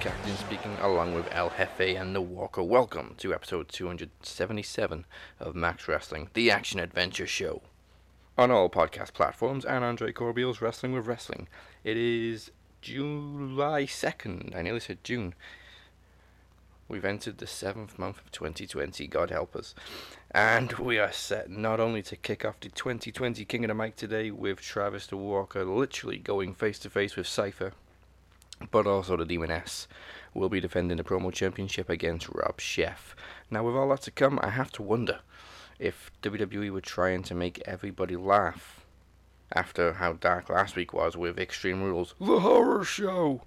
captain speaking along with El Jefe and the Walker. Welcome to episode 277 of Max Wrestling, the action adventure show. On all podcast platforms and Andre Corbeil's Wrestling with Wrestling. It is July 2nd. I nearly said June. We've entered the seventh month of 2020, God help us. And we are set not only to kick off the 2020 King of the Mic today with Travis the Walker literally going face to face with Cypher, but also the Demon S will be defending the promo championship against Rob Chef. Now, with all that to come, I have to wonder if WWE were trying to make everybody laugh after how dark last week was with Extreme Rules, the horror show.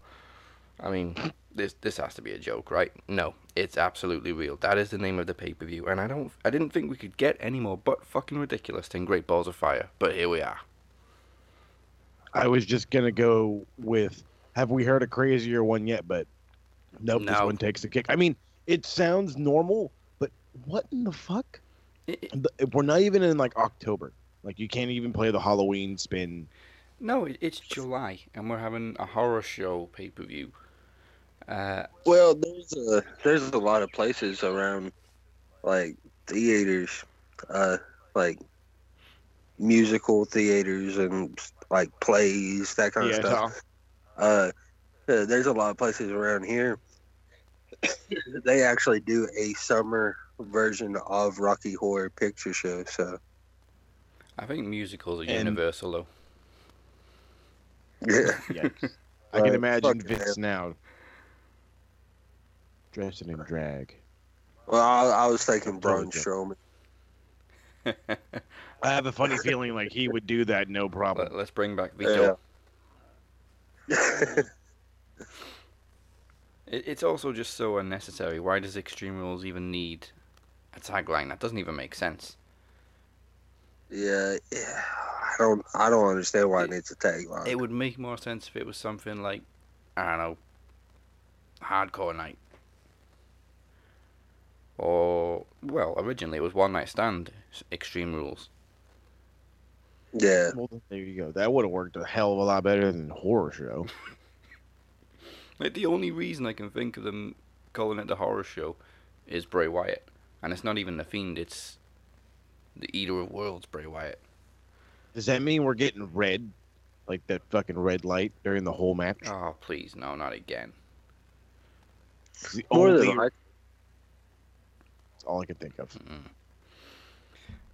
I mean, this this has to be a joke, right? No, it's absolutely real. That is the name of the pay per view, and I don't, I didn't think we could get any more but fucking ridiculous than Great Balls of Fire, but here we are. I was just gonna go with have we heard a crazier one yet? But nope, this one takes a kick. I mean, it sounds normal, but what in the fuck? It- it- We're not even in like October. Like you can't even play the Halloween spin. No, it's July, and we're having a horror show pay per view. Uh, Well, there's a there's a lot of places around, like theaters, uh, like musical theaters and like plays, that kind Yeah, of stuff. Uh, uh, there's a lot of places around here. they actually do a summer version of Rocky Horror Picture Show. So I think musicals are And- universal, though. yeah, Yikes. I can imagine fuck Vince now dressing in drag. well, I, I was thinking Braun Okay. Strowman. I have a funny feeling like he would do that no problem. Let, us bring back Vito. Yeah. It, it's also just so unnecessary. Why does Extreme Rules even need a tagline? That doesn't even make sense. yeah, yeah. I don't I don't understand why it needs a tagline. It would make more sense if it was something like, I don't know, Hardcore Night. Or, well, originally it was One Night Stand, Extreme Rules. Yeah. Well, there you go. That would have worked a hell of a lot better than horror show. Like, the only reason I can think of them calling it the horror show is Bray Wyatt. And it's not even The Fiend, it's the Eater of Worlds, Bray Wyatt. Does that mean we're getting red, like that fucking red light during the whole match? Oh, please, no, not again. It's the More only, than like, that's all I can think of.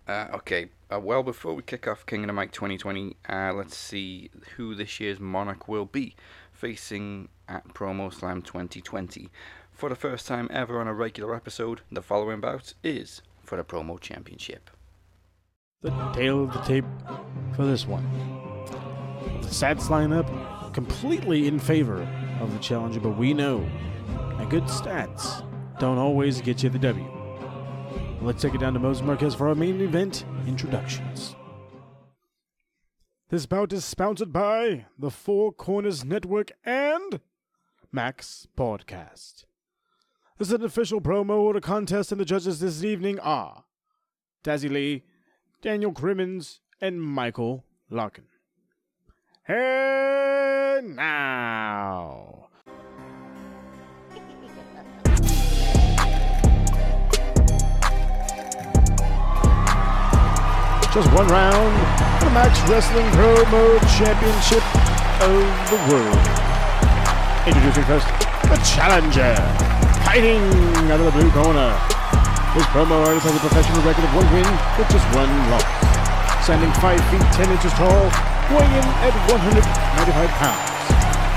Uh, okay, uh, well, before we kick off King of the Mic 2020, uh, let's see who this year's Monarch will be facing at Promo Slam 2020. For the first time ever on a regular episode, the following bout is for the Promo Championship. the tail of the tape for this one. The stats line up completely in favor of the challenger, but we know that good stats don't always get you the W. Let's take it down to Moses Marquez for our main event introductions. This bout is sponsored by the Four Corners Network and Max Podcast. This is an official promo or a contest, and the judges this evening are Dazzy Lee, Daniel Crimmins, and Michael Larkin. Hey now! Just one round for the Max Wrestling Promo Championship of the world. Introducing first, the challenger, fighting out of the blue corner. His promo artist has a professional record of one win with just one loss. Standing 5 feet 10 inches tall, weighing in at 195 pounds.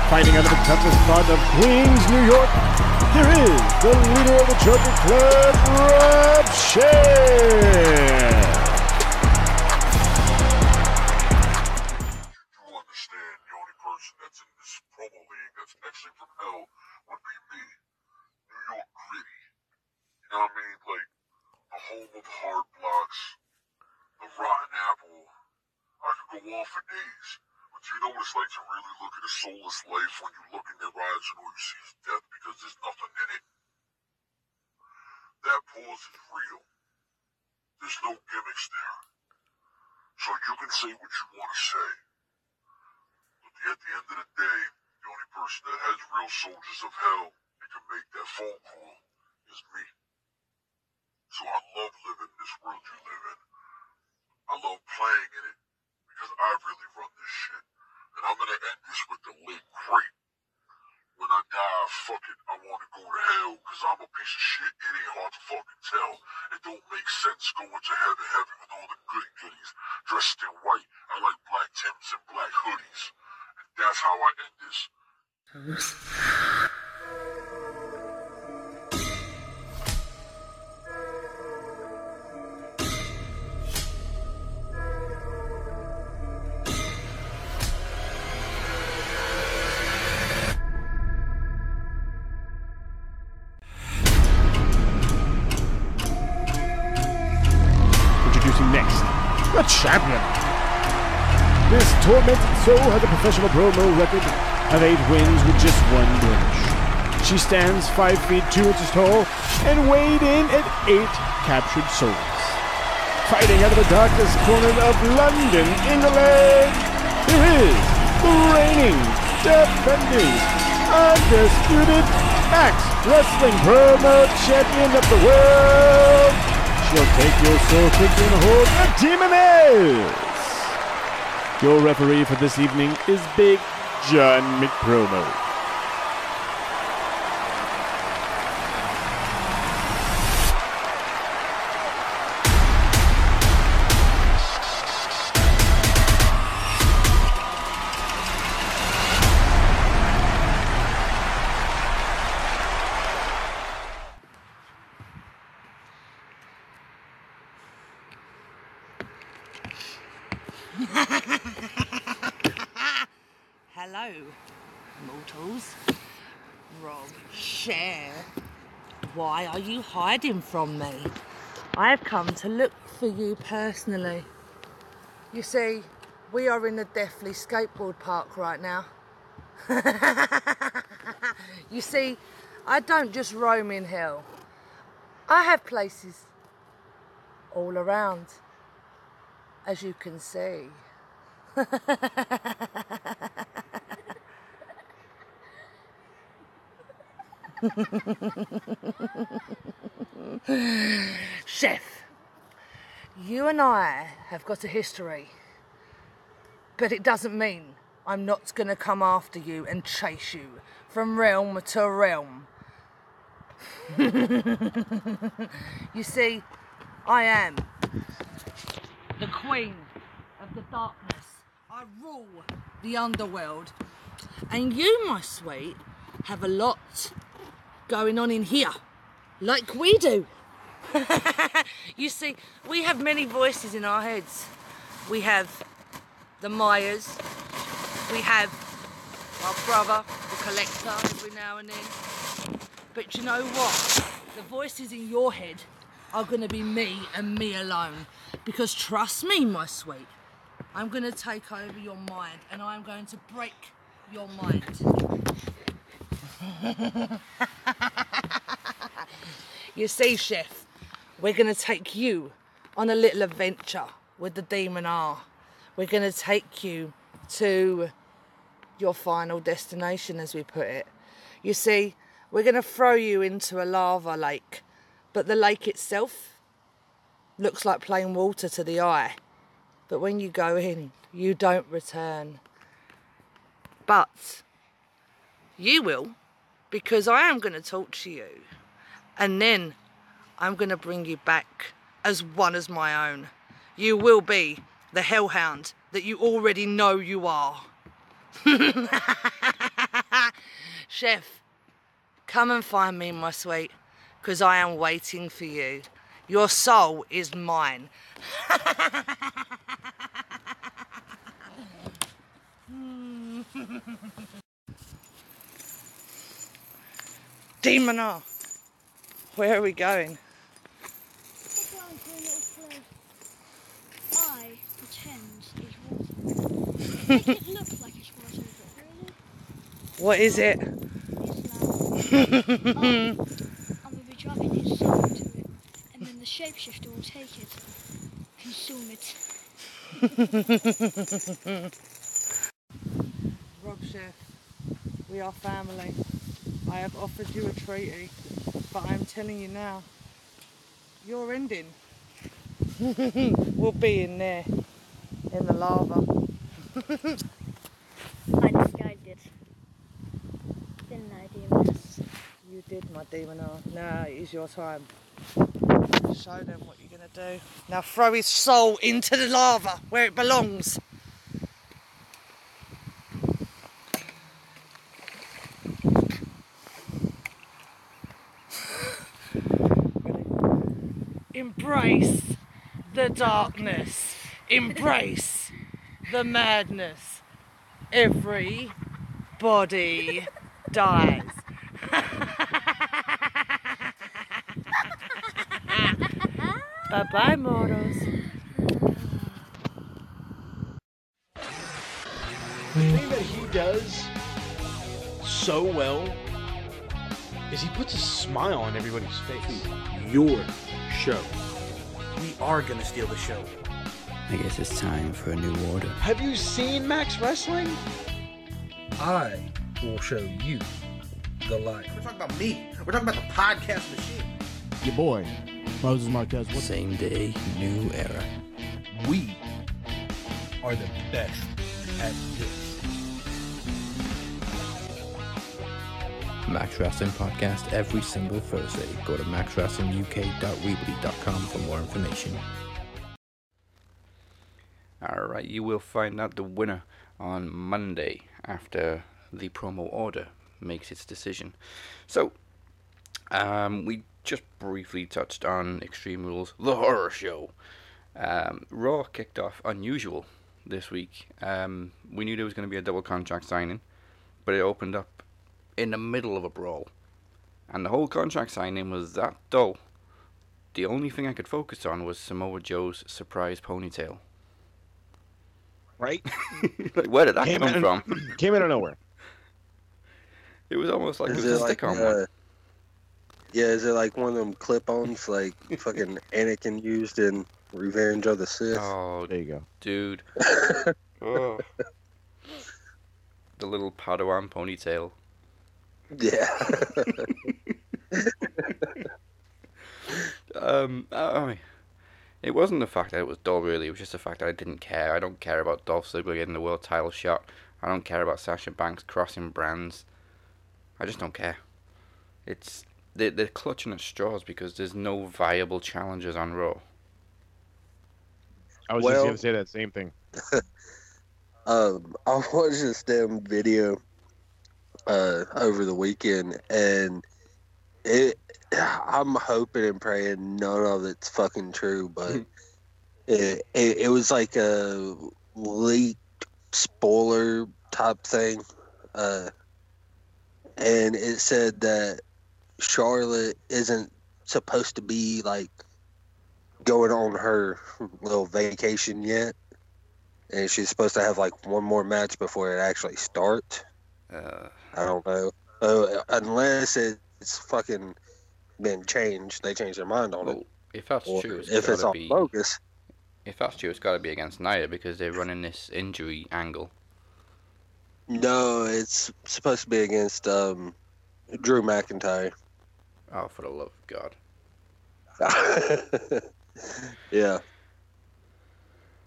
Fighting out of the toughest part of Queens, New York, here is the leader of the Joker Club, Rob Shea. Of hard blocks, the rotten apple. I could go on for days. But you know what it's like to really look at a soulless life when you look in their eyes and all you see is death because there's nothing in it? That pause is real. There's no gimmicks there. So you can say what you want to say. But at the end of the day, the only person that has real soldiers of hell and can make that phone call is me. So I love living this world you live in. I love playing in it because I really run this shit. And I'm gonna end this with the late great. When I die, fuck it, I wanna go to hell because I'm a piece of shit. It ain't hard to fucking tell. It don't make sense going to heaven, heaven with all the good goodies. Dressed in white, I like black Timbs and black hoodies. And that's how I end this. soul has a professional promo record of eight wins with just one blemish. She stands five feet two inches tall and weighed in at eight captured souls. Fighting out of the darkest corner of London, England, here is the reigning, defending, undisputed Max Wrestling Promo Champion of the World. She'll take your soul quickly and hold the demon is. Your referee for this evening is Big John McPromo. Why are you hiding from me? I've come to look for you personally. You see, we are in the Deathly Skateboard Park right now. you see, I don't just roam in hell. I have places all around, as you can see. Chef, you and I have got a history, but it doesn't mean I'm not going to come after you and chase you from realm to realm. you see, I am the queen of the darkness. I rule the underworld. And you, my sweet, have a lot going on in here, like we do. you see, we have many voices in our heads. We have the Myers, we have our brother, the collector, every now and then. But you know what? The voices in your head are going to be me and me alone. Because trust me, my sweet, I'm going to take over your mind and I'm going to break your mind. you see, Chef, we're going to take you on a little adventure with the Demon R. We're going to take you to your final destination, as we put it. You see, we're going to throw you into a lava lake, but the lake itself looks like plain water to the eye. but when you go in, you don't return. But you will, because I am going to talk to you. And then I'm going to bring you back as one as my own. You will be the hellhound that you already know you are. Chef, come and find me, my sweet, because I am waiting for you. Your soul is mine. Demonar, where are we going? We're going for a little flow. I pretend it's water. Make it look like it's water, but really, What is it? it's. I'm going to be dropping his soul into it, and then the shapeshifter will take it, consume it. Rob Chef, we are family. I have offered you a treaty, but I'm telling you now, your ending will be in there, in the lava. I disguised it. Didn't I, DMS? You did, my demonar. Oh, now it is your time. Show them what you're gonna do. Now throw his soul into the lava where it belongs. Embrace the darkness. Embrace the madness. Every body dies. bye bye, mortals. The thing that he does so well is he puts a smile on everybody's face. your show. We are gonna steal the show. I guess it's time for a new order. Have you seen Max Wrestling? I will show you the light. We're talking about me. We're talking about the podcast machine. Your boy, Moses Marquez. What's Same day, new era. We are the best at Max Wrestling Podcast every single Thursday. Go to maxwrestlinguk.weebly.com for more information. Alright, you will find out the winner on Monday after the promo order makes its decision. So, um, we just briefly touched on Extreme Rules, the horror show. Um, Raw kicked off unusual this week. Um, we knew there was going to be a double contract signing, but it opened up in the middle of a brawl. And the whole contract signing was that dull. The only thing I could focus on was Samoa Joe's surprise ponytail. Right? like, where did that Came come in- from? Came out of nowhere. It was almost like it Is was it a like, stick on uh, one. yeah, is it like one of them clip-ons like fucking Anakin used in Revenge of the Sith? Oh, There you go. dude. Oh. The little Padawan ponytail. Yeah. Um, I mean, it wasn't the fact that it was dull, really. It was just the fact that I didn't care. I don't care about Dolph Ziggler getting the world title shot. I don't care about Sasha Banks crossing brands. I just don't care. It's they they're clutching at straws because there's no viable challengers on Raw. I was Well- just gonna say that same thing. um, I watched this damn video uh, over the weekend, and it. I'm hoping and praying none of it's fucking true, but it, it it was like a leaked spoiler type thing, uh, and it said that Charlotte isn't supposed to be like going on her little vacation yet and she's supposed to have like one more match before it actually starts. Uh, I don't know, uh, unless it's fucking been changed. They changed their mind on well, it. if that's Or true, it's if it's all be. bogus. If that's true, it's got to be against Nia because they're running this injury angle. No, it's supposed to be against um, Drew McIntyre. Oh, for the love of God! yeah,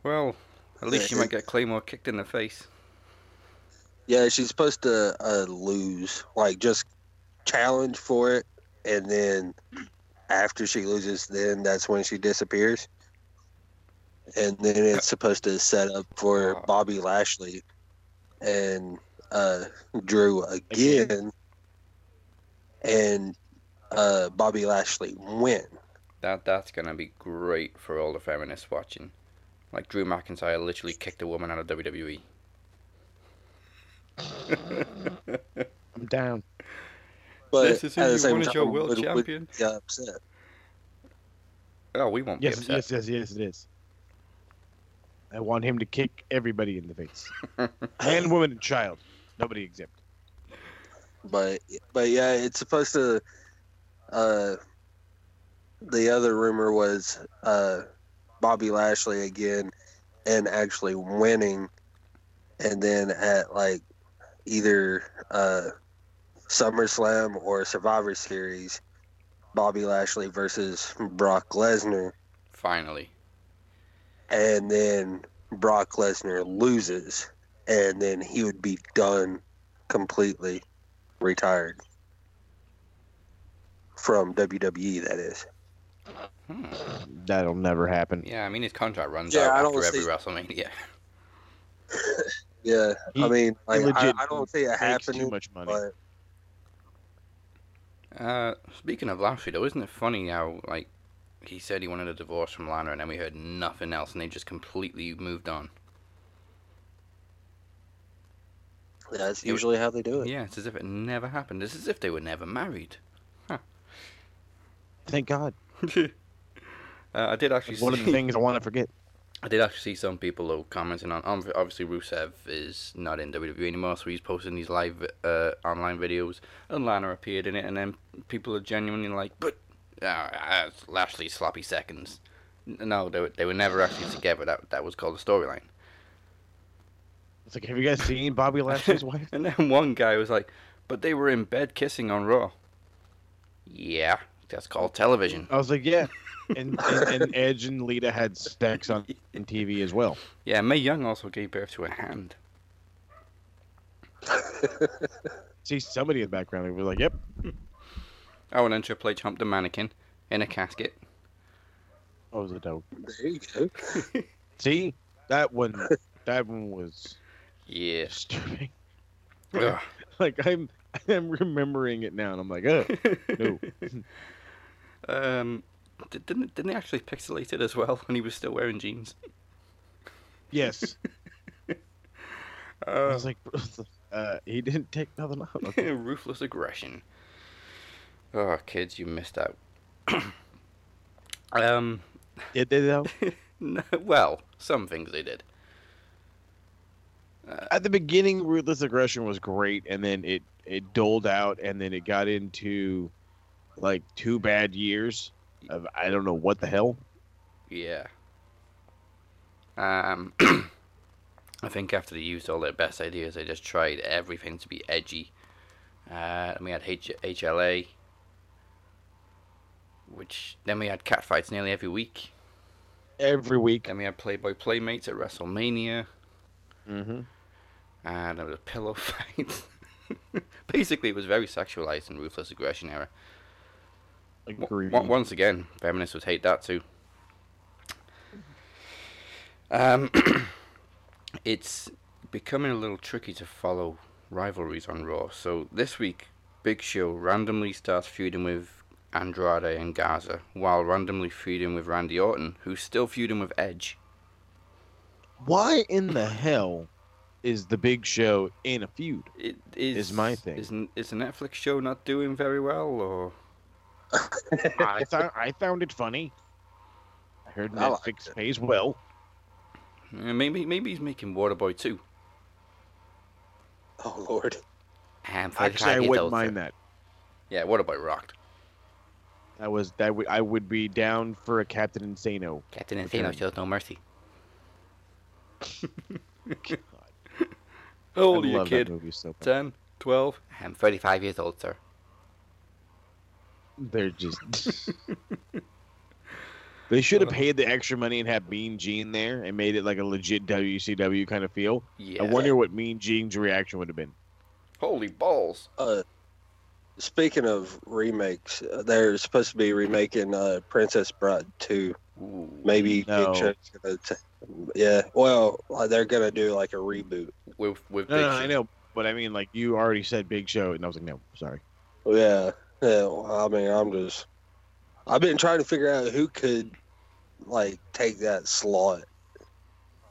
Well, At least you might get Claymore kicked in the face. Yeah, she's supposed to uh, lose, like just challenge for it, and then after she loses, then that's when she disappears. And then it's supposed to set up for Bobby Lashley and uh, Drew again, and uh, Bobby Lashley win. That that's gonna be great for all the feminists watching. Like Drew McIntyre literally kicked a woman out of. WWE. I'm down. But This is who at you the same time, your world would- would champion. get upset. Oh, we won't Yes, be upset. yes, yes, yes, it is. I want him to kick everybody in the face, man, woman, and child. Nobody exempt. but but yeah, it's supposed to. Uh, the other rumor was uh, Bobby Lashley again, and actually winning, and then at like either uh, SummerSlam or Survivor Series, Bobby Lashley versus Brock Lesnar, Finally. and then Brock Lesnar loses, and then he would be done completely, retired from WWE. That is. Hmm. That'll never happen. Yeah, I mean his contract runs Yeah, I out don't after every see- WrestleMania. Yeah, I mean, like, I, legit I don't see it Makes happening. too much money. But Uh, speaking of Lashley, though, isn't it funny how like he said he wanted a divorce from Lana, and then we heard nothing else, and they just completely moved on. that's It- usually how they do it. Yeah, it's as if it never happened. It's as if they were never married. Thank God. uh, I did actually It's one of the things I want to forget. I did actually see some people though commenting on. obviously, Rusev is not in WWE anymore, so he's posting these live uh, online videos, and Lana appeared in it, and then people are genuinely like, "But uh, uh, Lashley sloppy seconds." No, they were, they were never actually together. That that was called a storyline. It's like, have you guys seen Bobby Lashley's wife? And then one guy was like, "But they were in bed kissing on Raw." Yeah, that's called television. I was like, yeah. And, and, and Edge and Lita had sex on in TV as well. Yeah, Mae Young also gave birth to a hand. See somebody in the background. and was like, yep. Oh, and then Triple H humped a mannequin in a casket. That was a dope. There you go. See that one. That one was Yeah. disturbing. Ugh. Like I'm, I'm remembering it now, and I'm like, oh no. Um, di- didn't didn't they actually pixelate it as well when he was still wearing jeans? Yes. I Uh, was like, uh, he didn't take nothing out. Okay. ruthless aggression. Oh, kids, you missed out. um, Did they though? no, well, some things they did. Uh, At the beginning, ruthless aggression was great, and then it it doled out, and then it got into like two bad years of I don't know what the hell. Yeah. Um, I think after they used all their best ideas, they just tried everything to be edgy. Uh, and we had H- HLA, which then we had catfights nearly every week. Every week. Then we had Playboy Playmates at WrestleMania, Mm-hmm. and there was a pillow fight. Basically, it was very sexualized and Ruthless Aggression era. W- Agreed. once again, feminists would hate that too. Um, it's becoming a little tricky to follow rivalries on Raw. So this week, Big Show randomly starts feuding with Andrade and Garza, while randomly feuding with Randy Orton, who's still feuding with Edge. Why in the hell is the Big Show in a feud? It is, Is my thing. Is, n- is the Netflix show not doing very well, or I thought I found it funny. I heard I liked Netflix it. pays well. Uh, maybe maybe he's making Waterboy too? Oh Lord. And Actually, I wouldn't mind that. Yeah, Waterboy rocked. That was that would I would be down for a Captain Insano. Captain Return. Insano shows no mercy. God, How old I are you, kid? that so 10, 12? I'm 35 years old, sir. They're just They should have paid the extra money and had Mean Gene there and made it like a legit WCW kind of feel. Yeah. I wonder what Mean Gene's reaction would have been. Holy balls. Uh, speaking of remakes, uh, they're supposed to be remaking uh, Princess Bride 2. Ooh. Maybe No. Big Show's gonna. T- yeah, well, uh, they're gonna do like a reboot. With with No, Big no, Show. I know, but I mean, like you already said, Big Show, and I was like, no, sorry. Yeah, yeah. well, I mean, I'm just. I've been trying to figure out who could, like, take that slot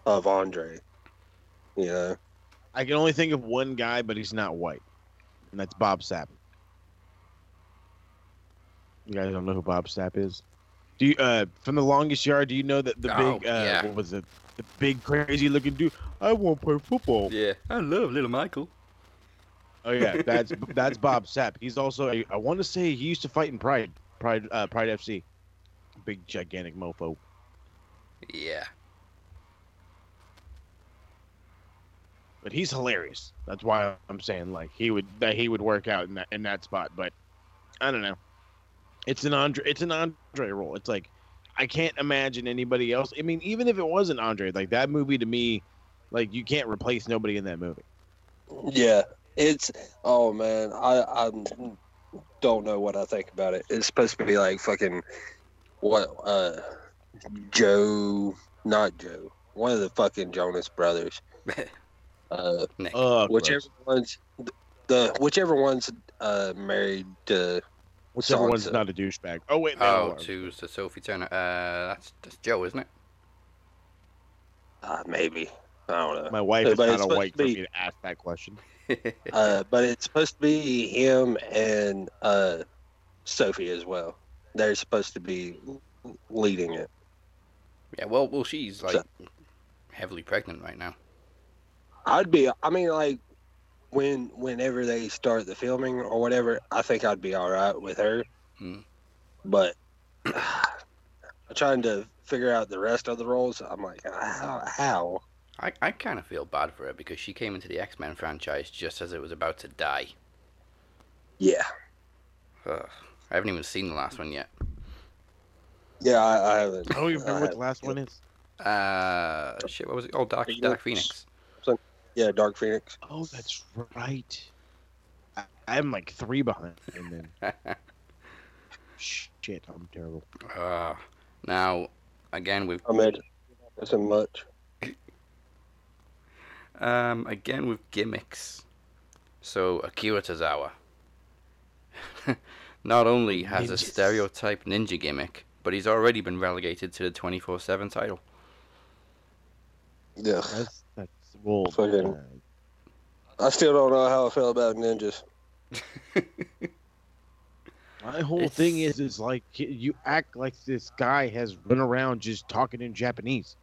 of Andre. You know, I can only think of one guy, but he's not white, and that's Bob Sapp. You guys don't know who Bob Sapp is? Do you? Uh, from the longest yard, do you know that the Oh, big? Uh, yeah. What was it? The big crazy looking dude. I won't play football. Yeah, I love little Michael. Oh yeah, that's that's Bob Sapp. He's also a, I want to say he used to fight in Pride, Pride, uh, Pride FC. Big gigantic mofo. Yeah. But he's hilarious. That's why I'm saying like he would that he would work out in that in that spot. But I don't know. It's an Andre. It's an Andre role. It's like I can't imagine anybody else. I mean, even if it wasn't Andre, like that movie to me, like you can't replace nobody in that movie. yeah. It's oh man, I I don't know what I think about it. It's supposed to be like fucking what uh Joe, not Joe, one of the fucking Jonas brothers. Uh, Uh, whichever one's the whichever one's uh married to whichever one's so-and-so. not a douchebag. Oh wait, no, oh, no, to to Sophie Turner. Uh, that's that's Joe, isn't it? Uh, maybe I don't know. my wife Yeah, is but not it's a white to for me to ask that question. Uh, but it's supposed to be him and uh, Sophie as well. They're supposed to be leading it. yeah. Well, well, she's like So- heavily pregnant right now. I'd be. I mean, like when whenever they start the filming or whatever, I think I'd be all right with her. Hmm. But trying to figure out the rest of the roles, I'm like, how? how? I, I kind of feel bad for her because she came into the X Men franchise just as it was about to die. Yeah, Ugh. I haven't even seen the last one yet. yeah. I, I haven't. I don't even remember what the haven't. last one is. Uh, shit, what was it? Oh, Dark, Dark Phoenix. Yeah, Dark Phoenix. Oh, that's right. I, I'm like three behind, and then shit, I'm terrible. Uh, now, again with I made so much. Um, again with gimmicks. So Akira Tozawa not only has a stereotype ninja gimmick, but he's already been relegated to the 24/7 title. Yeah, That's that's well. Fucking- uh, I still don't know how I feel about ninjas. my whole thing is, is like you act like this guy has run around just talking in Japanese.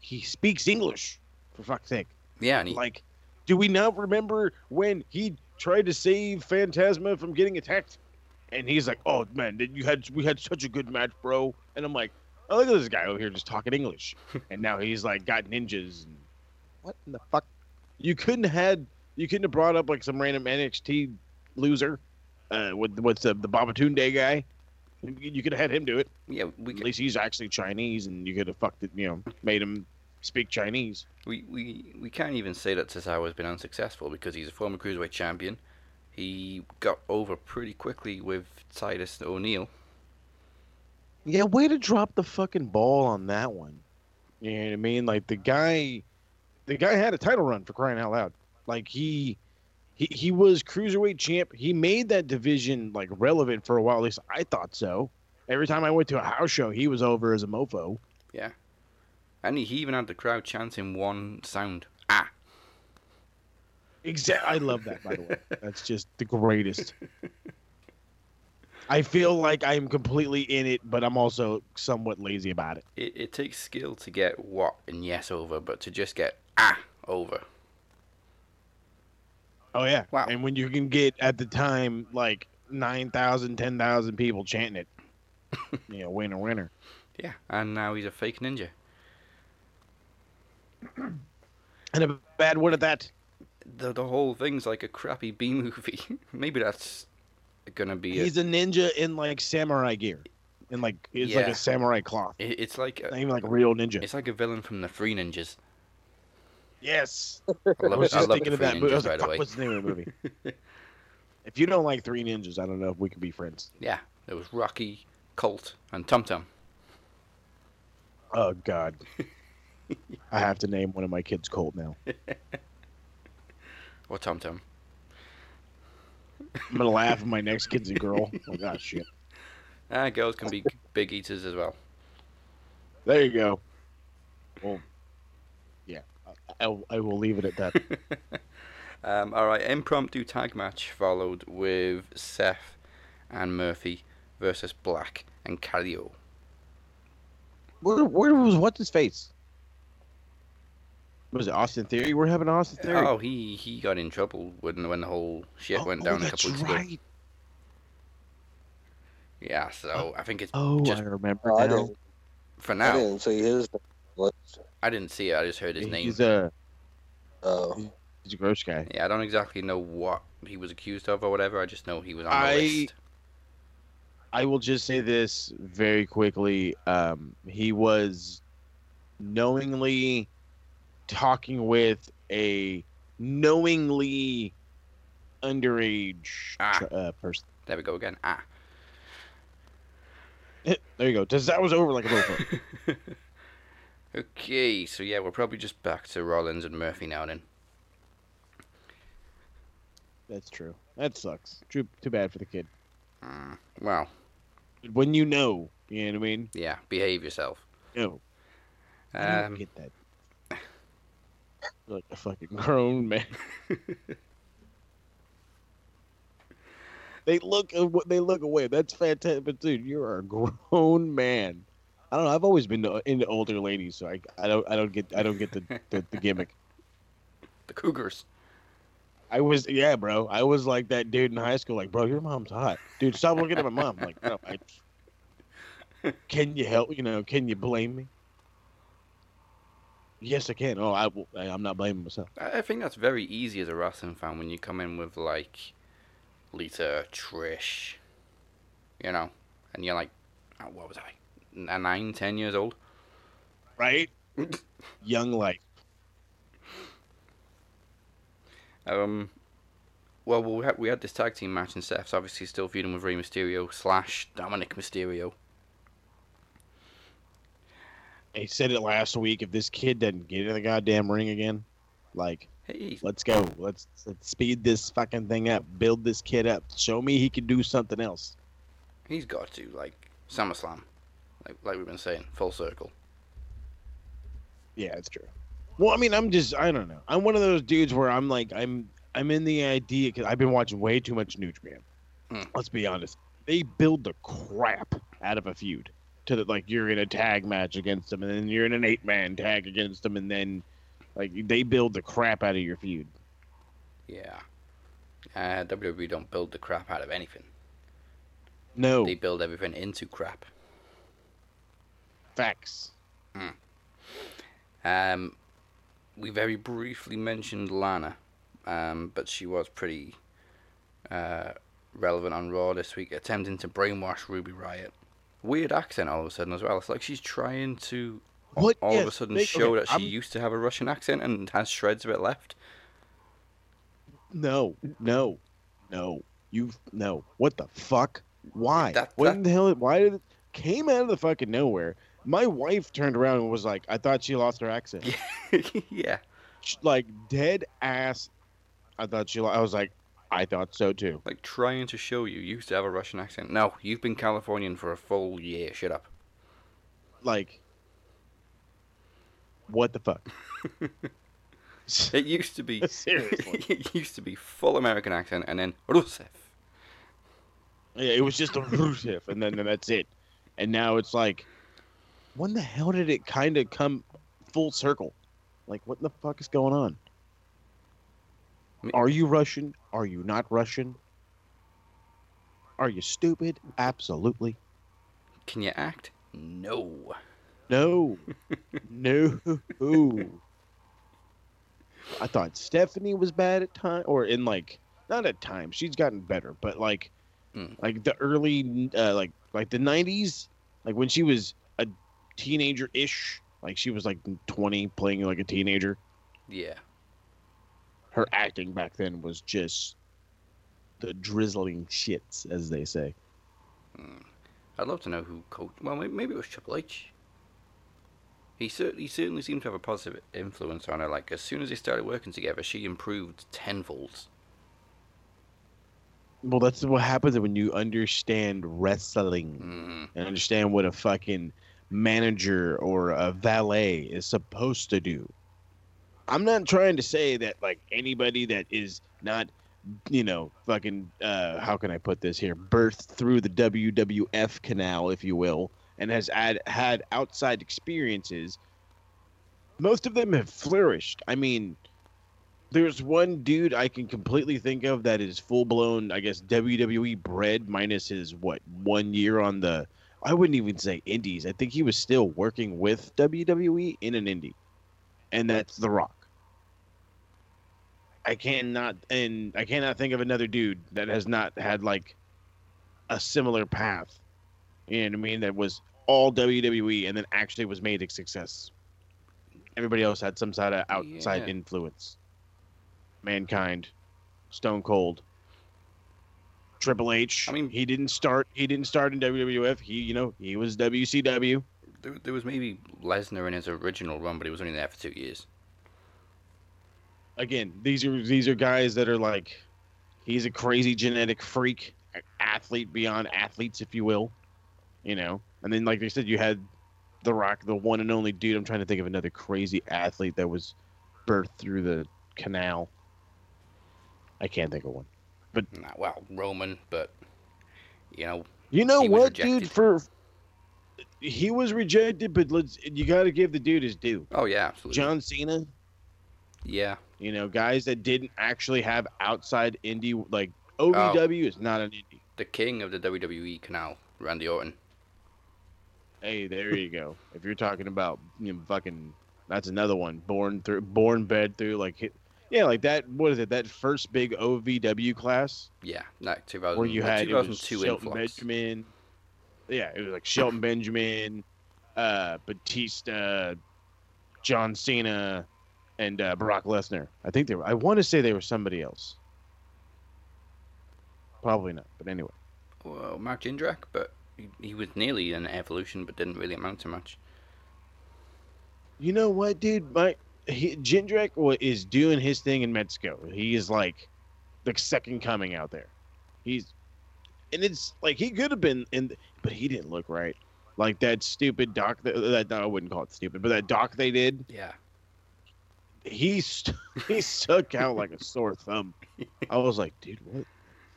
He speaks English, for fuck's sake. Yeah, and he, Like, do we not remember when he tried to save Phantasma from getting attacked? And he's like, "Oh man, did you had we had such a good match, bro." And I'm like, "Oh, look at this guy over here just talking English." and now he's like got ninjas. And... What in the fuck? You couldn't have had you couldn't have brought up like some random NXT loser, uh, with what's the the Babatunde guy. You- You could have had him do it. yeah, we At least he's actually Chinese, and you could have fucked it. You know, made him speak Chinese. we, we we can't even say that Cesaro has been unsuccessful because he's a former cruiserweight champion. He got over pretty quickly with Titus O'Neil. Yeah, way to drop the fucking ball on that one. You know what I mean? Like the guy, the guy had a title run for crying out loud. Like he, he, he was cruiserweight champ. He made that division like relevant for a while. At least I thought so. Every time I went to a house show, he was over as a mofo. Yeah, and he, even had the crowd chanting one sound. Ah. Exactly. I love that. By the way, that's just the greatest. I feel like I'm completely in it, but I'm also somewhat lazy about it. It, it takes skill to get what and yes over, but to just get ah over. Oh yeah. Wow. And when you can get at the time like 9,000, 10,000 people chanting it, you know, winner, winner. Yeah, and now he's a fake ninja. And a bad one at that. The the whole thing's like a crappy B movie. Maybe that's gonna be. A, He's a ninja in like samurai gear. in like it's like a samurai cloth. It, it's like Not a, even like a real ninja. it's like a villain from the Three Ninjas. Yes. I I was I just love thinking of that movie. I was like, way. what's the name of the movie? if you don't like Three Ninjas, I don't know if we could be friends. Yeah, there was Rocky, Colt, and Tum Tum. Oh God. I have to name one of my kids Colt now. Or Tum Tum. I'm gonna laugh if my next kid's a girl. Oh God, shit. Ah, girls can be big eaters as well. There you go. Well, yeah, I, I, will- I will leave it at that. Um, all right, impromptu tag match followed with Seth and Murphy versus Black and Carrillo. Where, where was what's his face? Was it Austin Theory? We're having Austin Theory. Oh, he he got in trouble when when the whole shit went down a that's couple weeks ago. Yeah, so I think it's Oh, just I remember Oh, I now. didn't, for I now. didn't see his list. I didn't see it. I just heard his name. He's a Oh, he's a gross guy. Yeah, I don't exactly know what he was accused of or whatever. I just know he was on the I- list. I will just say this very quickly. Um, he was knowingly talking with a knowingly underage Ah. uh, person. There we go again. Ah. There you go. Does that was over like a motherfucker. okay, so yeah, we're probably just back to Rollins and Murphy now then. That's true. That sucks. Too too bad for the kid. Mm, well, When you know, you know what I mean. yeah, behave yourself. No, I don't Um, get that. Like a fucking grown man. they look uh, aw- they look away. That's fantastic. But dude, you're a grown man. I don't know. I've always been to- into older ladies, so I, I don't I don't get I don't get the, the, the gimmick. the Cougars. I was yeah, bro. I was like that dude in high school. Like, bro, your mom's hot, dude. Stop looking at my mom. I'm like, no, I, can you help? You know, can you blame me? Yes, I can. Oh, I I'm not blaming myself. I I think that's very easy as a wrestling fan when you come in with like Lita, Trish, you know, and you're like, oh, what was I? Nine, ten years old? Right? Young life. Um, well, we had, we had this tag team match, and Seth's obviously still feuding with Rey Mysterio slash Dominik Mysterio. I said it last week. If this kid doesn't get in the goddamn ring again, like, Hey, let's go. Let's, let's speed this fucking thing up. Build this kid up. Show me he can do something else. he's got to like SummerSlam, like like we've been saying, full circle. Yeah, it's true. Well, I mean, I'm just I don't know. I'm one of those dudes where I'm like I'm I'm in the idea because I've been watching way too much New Japan. Mm. Let's be honest. They build the crap out of a feud to the like you're in a tag match against them, and then you're in an eight man tag against them, and then like they build the crap out of your feud. Yeah. Uh, WWE don't build the crap out of anything. No They build everything into crap. facts. Um, we very briefly mentioned Lana, um, but she was pretty uh, relevant on Raw this week, attempting to brainwash Ruby Riott. Weird accent all of a sudden as well. It's like she's trying to What? all of a sudden they- show okay, that she I'm- used to have a Russian accent and has shreds of it left. No, no, no. You no. What the fuck? Why? That- what that- in the hell? Why did it came out of the fucking nowhere? My wife turned around and was like, "I thought she lost her accent." yeah. Like dead ass. I thought she. I was like, I thought so too. Like trying to show you you used to have a Russian accent. No, you've been Californian for a full year. Shut up. Like, what the fuck? It used to be Seriously. it used to be full American accent and then Rusev. Yeah, it was just a Rusev, and then and that's it. And now it's like, when the hell did it kind of come full circle? Like, what the fuck is going on? Are you Russian? Are you not Russian? Are you stupid? Absolutely. Can you act? No. No. no. I thought Stephanie was bad at time, or in like not at times. She's gotten better, but like, Mm. like the early, uh, like like the '90s, like when she was a teenager ish, like she was like 20 playing like a teenager. Yeah. Her acting back then was just the drizzling shits, as they say. I'd love to know who coached. Well, maybe it was Triple H. He, cer- he certainly seemed to have a positive influence on her. Like, as soon as they started working together, she improved tenfold. Well, that's what happens when you understand wrestling Mm, and understand what a fucking manager or a valet is supposed to do. I'm not trying to say that like anybody that is not, you know, fucking uh how can I put this here, birthed through the WWF canal, if you will, and has had had outside experiences. Most of them have flourished. I mean, there's one dude I can completely think of that is full blown, I guess, WWE bred minus his what one year on the. I wouldn't even say indies. I think he was still working with WWE in an indie, and that's The Rock. I cannot, and I cannot think of another dude that has not had like a similar path. You know what I mean? That was all WWE and then actually was made a success. Everybody else had some sort of outside Yeah. influence. Mankind, Stone Cold, Triple H. I mean, he didn't start. He didn't start in WWF. He, you know, he was WCW. there, there was maybe Lesnar in his original run, but he was only there for two years. Again, these are these are guys that are like, he's a crazy genetic freak, athlete beyond athletes, if you will, you know. And then, like they said, you had The Rock, the one and only dude. I'm trying to think of another crazy athlete that was birthed through the canal. I can't think of one. But Nah, well, Roman, but you know, You know what, dude? For he was rejected, but let's you got to give the dude his due. oh yeah, absolutely. John Cena, Yeah, you know, guys that didn't actually have outside indie like OVW is not an indie. the king of the WWE canal, Randy Orton. Hey, there you go. if you're talking about you know, fucking, that's another one. Born through, born bed through like, hit, yeah, like that. What is it? That first big OVW class Yeah, like 2000, where you had it was 2002 Shelton influx. Benjamin. Yeah, it was like Shelton Benjamin, uh, Batista, John Cena, and uh, Brock Lesnar. I think they were. I want to say they were somebody else. Probably not, but anyway. Well, Mark Jindrak, but he, he was nearly an evolution, but didn't really amount to much. You know what, dude? My he, Jindrak is doing his thing in Mexico. He is like the second coming out there. He's and it's like he could have been in, but he didn't look right. Like that stupid doc that, that I wouldn't call it stupid, but that doc they did, Yeah, he st- he stuck out like a sore thumb. I was like, dude, what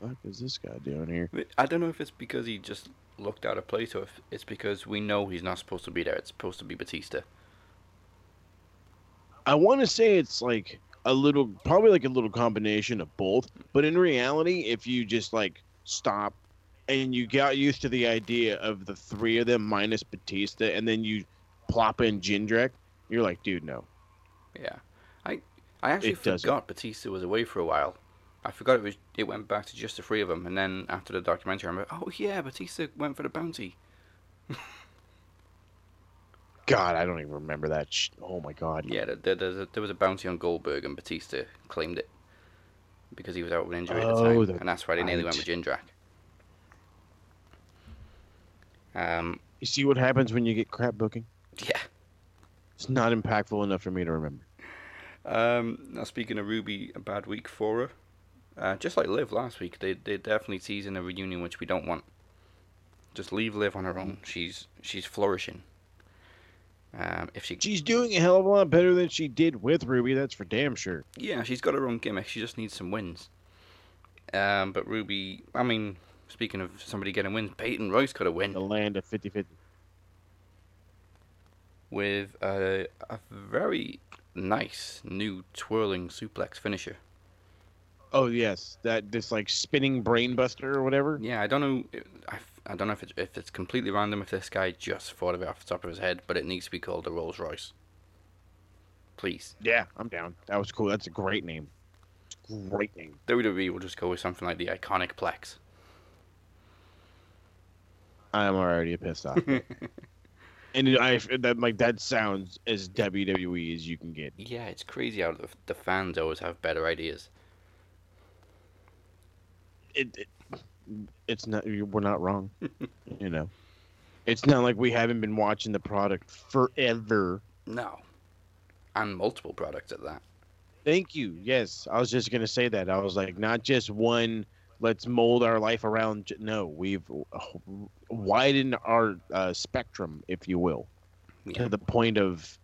the fuck is this guy doing here? I don't know if it's because he just looked out of place or if it's because we know he's not supposed to be there. It's supposed to be Batista. I want to say it's like a little, probably like a little combination of both. But in reality, if you just like stop and you got used to the idea of the three of them minus Batista, and then you plop in Jindrak, you're like, dude, no. Yeah, I actually It doesn't. forgot Batista was away for a while. I forgot it was it went back to just the three of them, and then after the documentary, I'm like, oh yeah, Batista went for the bounty. God, I don't even remember that. Sh- oh my God. Yeah, there, there, there was a bounty on Goldberg, and Batista claimed it because he was out with an injury at the Oh, time, the- and that's why they nearly went with. Jindrak. Um, You see what happens when you get crap booking? yeah. It's not impactful enough for me to remember. Um, now speaking of Ruby, a bad week for her. Uh, just like Liv last week, they they definitely teasing a reunion, which we don't want. Just leave Liv on her own. She's she's flourishing. Um, if she She's doing a hell of a lot better than she did with Ruby. That's for damn sure. yeah, she's got her own gimmick. She just needs some wins. Um, but Ruby, I mean, speaking of somebody getting wins, Peyton Royce got a win The land of 50 50. with a, a very nice new twirling suplex finisher. Oh, yes. That, this like spinning brainbuster or whatever. Yeah, I don't know. I, I don't know if it's if it's completely random if this guy just thought of it off the top of his head, but it needs to be called the Rolls Royce. Please, Yeah, I'm down. That was cool. That's a great name. Great name. WWE will just go with something like the iconic Plex. I'm already pissed off. and I that like that sounds as WWE as you can get. Yeah, it's crazy how the, the fans always have better ideas. It, it it's not we're not wrong. you know, it's not like we haven't been watching the product forever. No. And multiple products at that. Thank you. Yes, I was just gonna say that. I was like, not just one. Let's mold our life around. No, we've oh, widened our uh, spectrum, if you will, Yeah. to the point of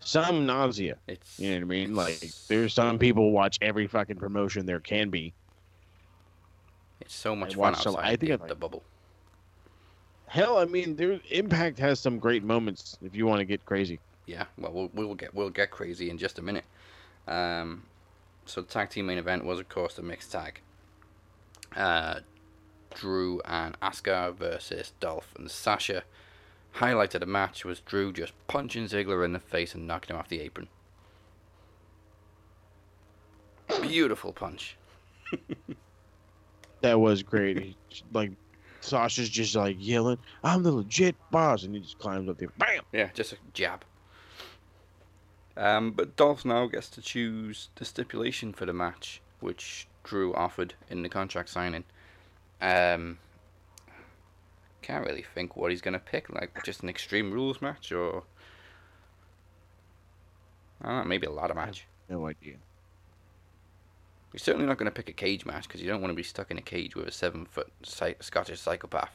some nausea. It's You know what I mean? Like, there's some people watch every fucking promotion there can be. It's so much I fun some- outside I think the, I- the bubble. Hell, I mean, there Impact has some great moments if you want to get crazy. Yeah, well, we'll we'll get we'll get crazy in just a minute. Um, so the tag team main event was of course the mixed tag. Uh, Drew and Asuka versus Dolph and Sasha. Highlight of the match was Drew just punching Ziggler in the face and knocking him off the apron. Beautiful punch. That was great. Like, Sasha's just like yelling, "I'm the legit boss," and he just climbs up there, bam. Yeah, just a jab. Um, but Dolph now gets to choose the stipulation for the match, which Drew offered in the contract signing. Um, can't really think what he's gonna pick. Like just an Extreme Rules match, or I don't know, maybe a ladder match. No idea. He's certainly not gonna pick a cage match because you don't want to be stuck in a cage with a seven foot Scottish psychopath.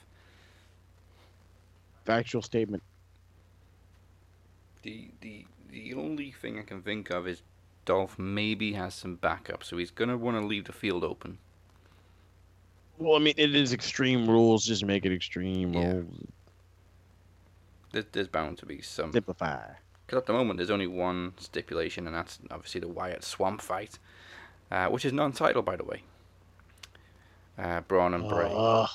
Factual statement. The the the only thing I can think of is Dolph maybe has some backup, so he's gonna want to leave the field open. Well, I mean, it is extreme rules. Just make it extreme Yeah. rules. There's, there's bound to be some. Simplify. Because at the moment, there's only one stipulation, and that's obviously the Wyatt Swamp fight, uh, which is non-title, by the way. Uh, Braun and Bray. Ugh.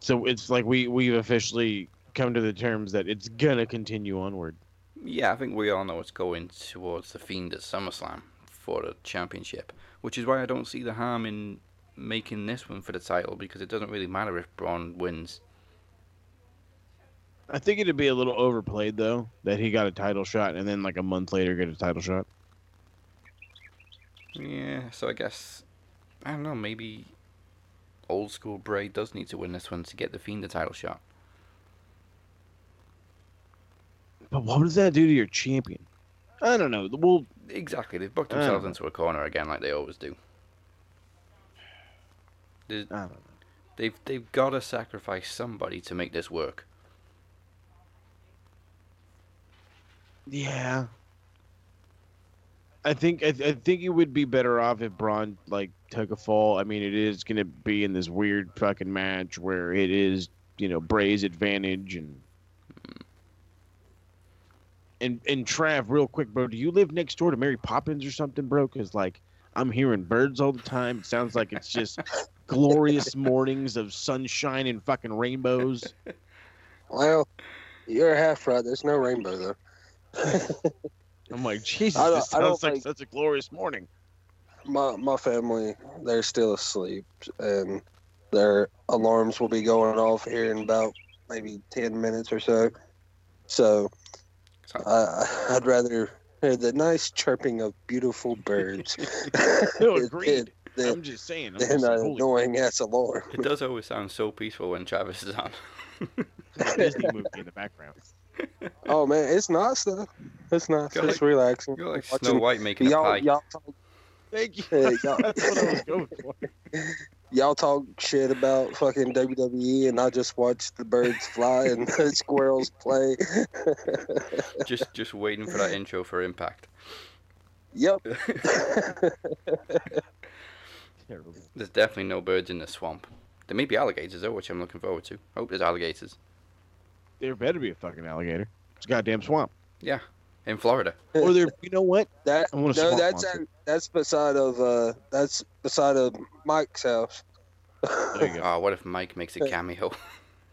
so it's like we we've officially come to the terms that it's gonna continue onward. Yeah, I think we all know it's going towards the Fiend at SummerSlam for the championship, which is why I don't see the harm in making this one for the title because it doesn't really matter if Braun wins. I think it'd be a little overplayed though that he got a title shot and then like a month later get a title shot. Yeah, so I guess I don't know. Maybe old school Bray does need to win this one to get the Fiend the title shot. But what does that do to your champion? I don't know. Well, Exactly, they've booked themselves into a corner again, like they always do. There's- I don't know. They've they've got to sacrifice somebody to make this work. Yeah. I think I, th- I think it would be better off if Braun like took a fall. I mean, it is going to be in this weird fucking match where it is you know Bray's advantage and and and Trav, real quick, bro. Do you live next door to Mary Poppins or something, bro? Because like I'm hearing birds all the time. It sounds like it's just glorious mornings of sunshine and fucking rainbows. Well, you're half right. There's no rainbow though. I'm like, Jesus, I this sounds like such a glorious morning. my my family, they're still asleep, and their alarms will be going off here in about maybe ten minutes or so. So, So- I, I'd rather hear the nice chirping of beautiful birds No, agreed. than, I'm just saying. I'm than just an holy annoying ass alarm. It does always sound so peaceful when Travis is on. Disney movie in the background. Oh man, it's nice though. It's nice. Got It's like- relaxing. You're like Watching- Snow White making a y'all, pie. y'all talk, Thank you. Hey, y'all- That's what I was going for. Y'all talk shit about fucking WWE, and I just watch the birds fly and the squirrels play. Just just waiting for that intro for Impact. yep. There's definitely no birds in the swamp. There may be alligators though, which I'm looking forward to. Hope there's alligators. There better be a fucking alligator. It's a goddamn swamp. Yeah, in Florida. Or there, you know what? That I want a no, swamp that's monster. at, that's beside of uh that's beside of Mike's house. There you go. Oh, what if Mike makes a cameo?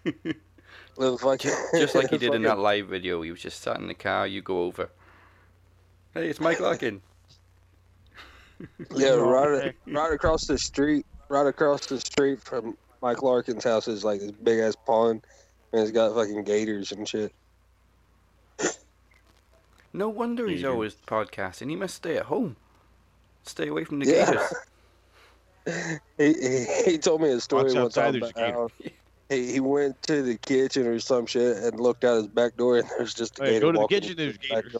Little fucking- just like he did in that live video. He was just sat in the car. You go over. Hey, it's Mike Larkin. Yeah, right, right across the street, right across the street from Mike Larkin's house is like this big ass pond, and it's got fucking gators and shit. No wonder he's Gators. always podcasting. He must stay at home. Stay away from the Yeah. gators. He, he, he told me a story Walks one time about a how he, he went to the kitchen or some shit and looked out his back door and there's just a Hey, gator go to the kitchen, there's the gators.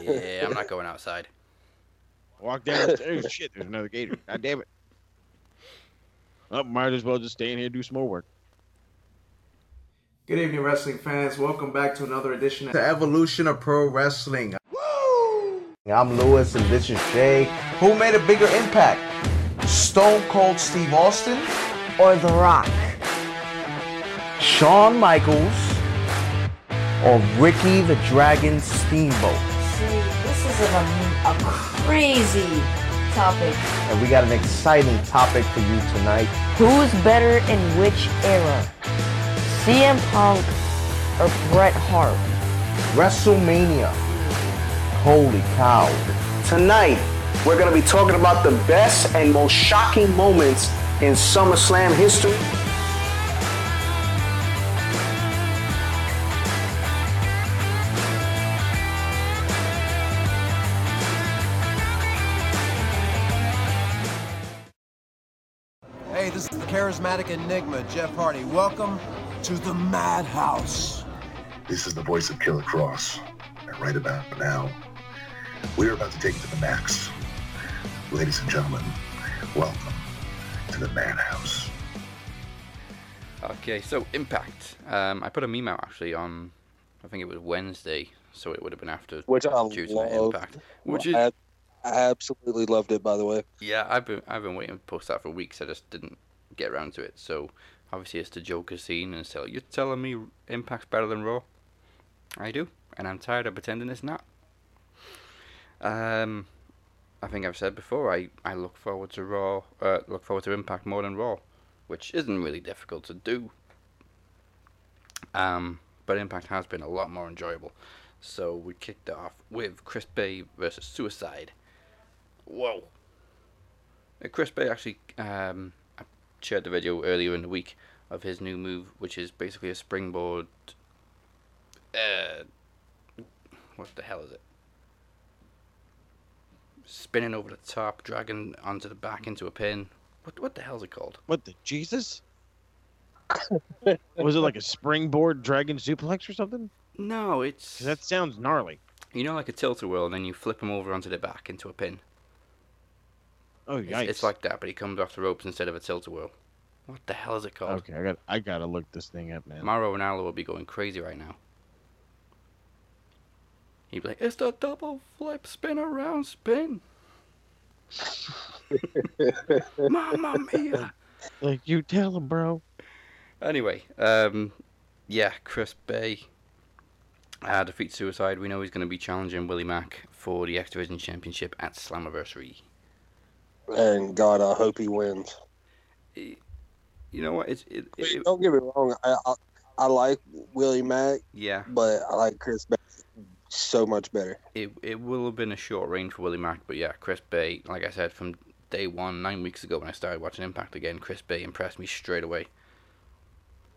Yeah, I'm not going outside. Walk downstairs. Shit, there's another gator. God damn it. Oh, might as well just stay in here and do some more work. Good evening, wrestling fans. Welcome back to another edition of The evolution of pro wrestling. Woo! I'm Lewis and this is Shay. Who made a bigger impact? Stone Cold Steve Austin or The Rock? Shawn Michaels or Ricky the Dragon Steamboat? See, this is a, a crazy topic. And we got an exciting topic for you tonight. Who's better in which era? CM Punk or Bret Hart? WrestleMania. Holy cow. Tonight, we're going to be talking about the best and most shocking moments in SummerSlam history. Hey, this is the charismatic enigma, Jeff Hardy. Welcome to the Madhouse. This is the voice of Killer Kross. And right about now, we are about to take it to the max. Ladies and gentlemen, welcome to the Madhouse. Okay, so Impact. Um, I put a meme out actually on, I think it was Wednesday, so it would have been after Which I Tuesday love. Impact. Which is I, I absolutely loved it, by the way. Yeah, I've been I've been waiting to post that for weeks. I just didn't get around to it. So obviously it's the Joker scene, and so you're telling me Impact's better than Raw? I do, and I'm tired of pretending it's not. Um, I think I've said before. I, I look forward to Raw. Uh, look forward to Impact more than Raw, which isn't really difficult to do. Um, but Impact has been a lot more enjoyable. So we kicked off with Chris Bey versus Suicide. Whoa. Uh, Chris Bey actually um, shared the video earlier in the week of his new move, which is basically a springboard. Uh, what the hell is it? Spinning over the top, dragging onto the back into a pin. What what the hell is it called? What the Jesus? Was it like a springboard dragon suplex or something? No, it's that sounds gnarly. you know like a tilt-a-whirl, and then you flip him over onto the back into a pin. Oh It's, yikes! it's like that, but he comes off the ropes instead of a tilt-a-whirl. What the hell is it called? okay, I got I gotta look this thing up, man. Mauro Ranallo will be going crazy right now. He'd be like, "It's the double flip spin around spin." Mamma mia! Like you tell him, bro. Anyway, um, yeah, Chris Bey uh, defeats Suicide. We know he's going to be challenging Willie Mack for the X Division Championship at Slammiversary. And God, I hope he wins. You know what? It's it, it, Don't get me wrong. I, I, I like Willie Mack, yeah. but I like Chris Bey so much better. It it will have been a short range for Willie Mack, but yeah, Chris Bey, like I said, from day one, nine weeks ago when I started watching Impact again, Chris Bey impressed me straight away.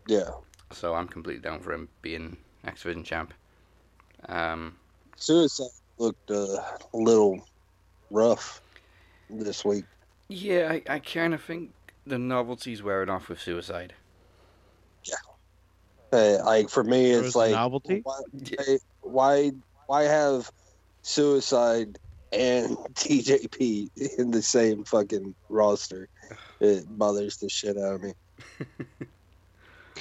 Yeah. So I'm completely down for him being X Division champ. Um, Suicide looked a little rough this week. yeah, I, I kind of think the novelty's wearing off with Suicide. Hey, like for me, There it's like novelty? Why, why, why have Suicide and TJP in the same fucking roster? It bothers the shit out of me.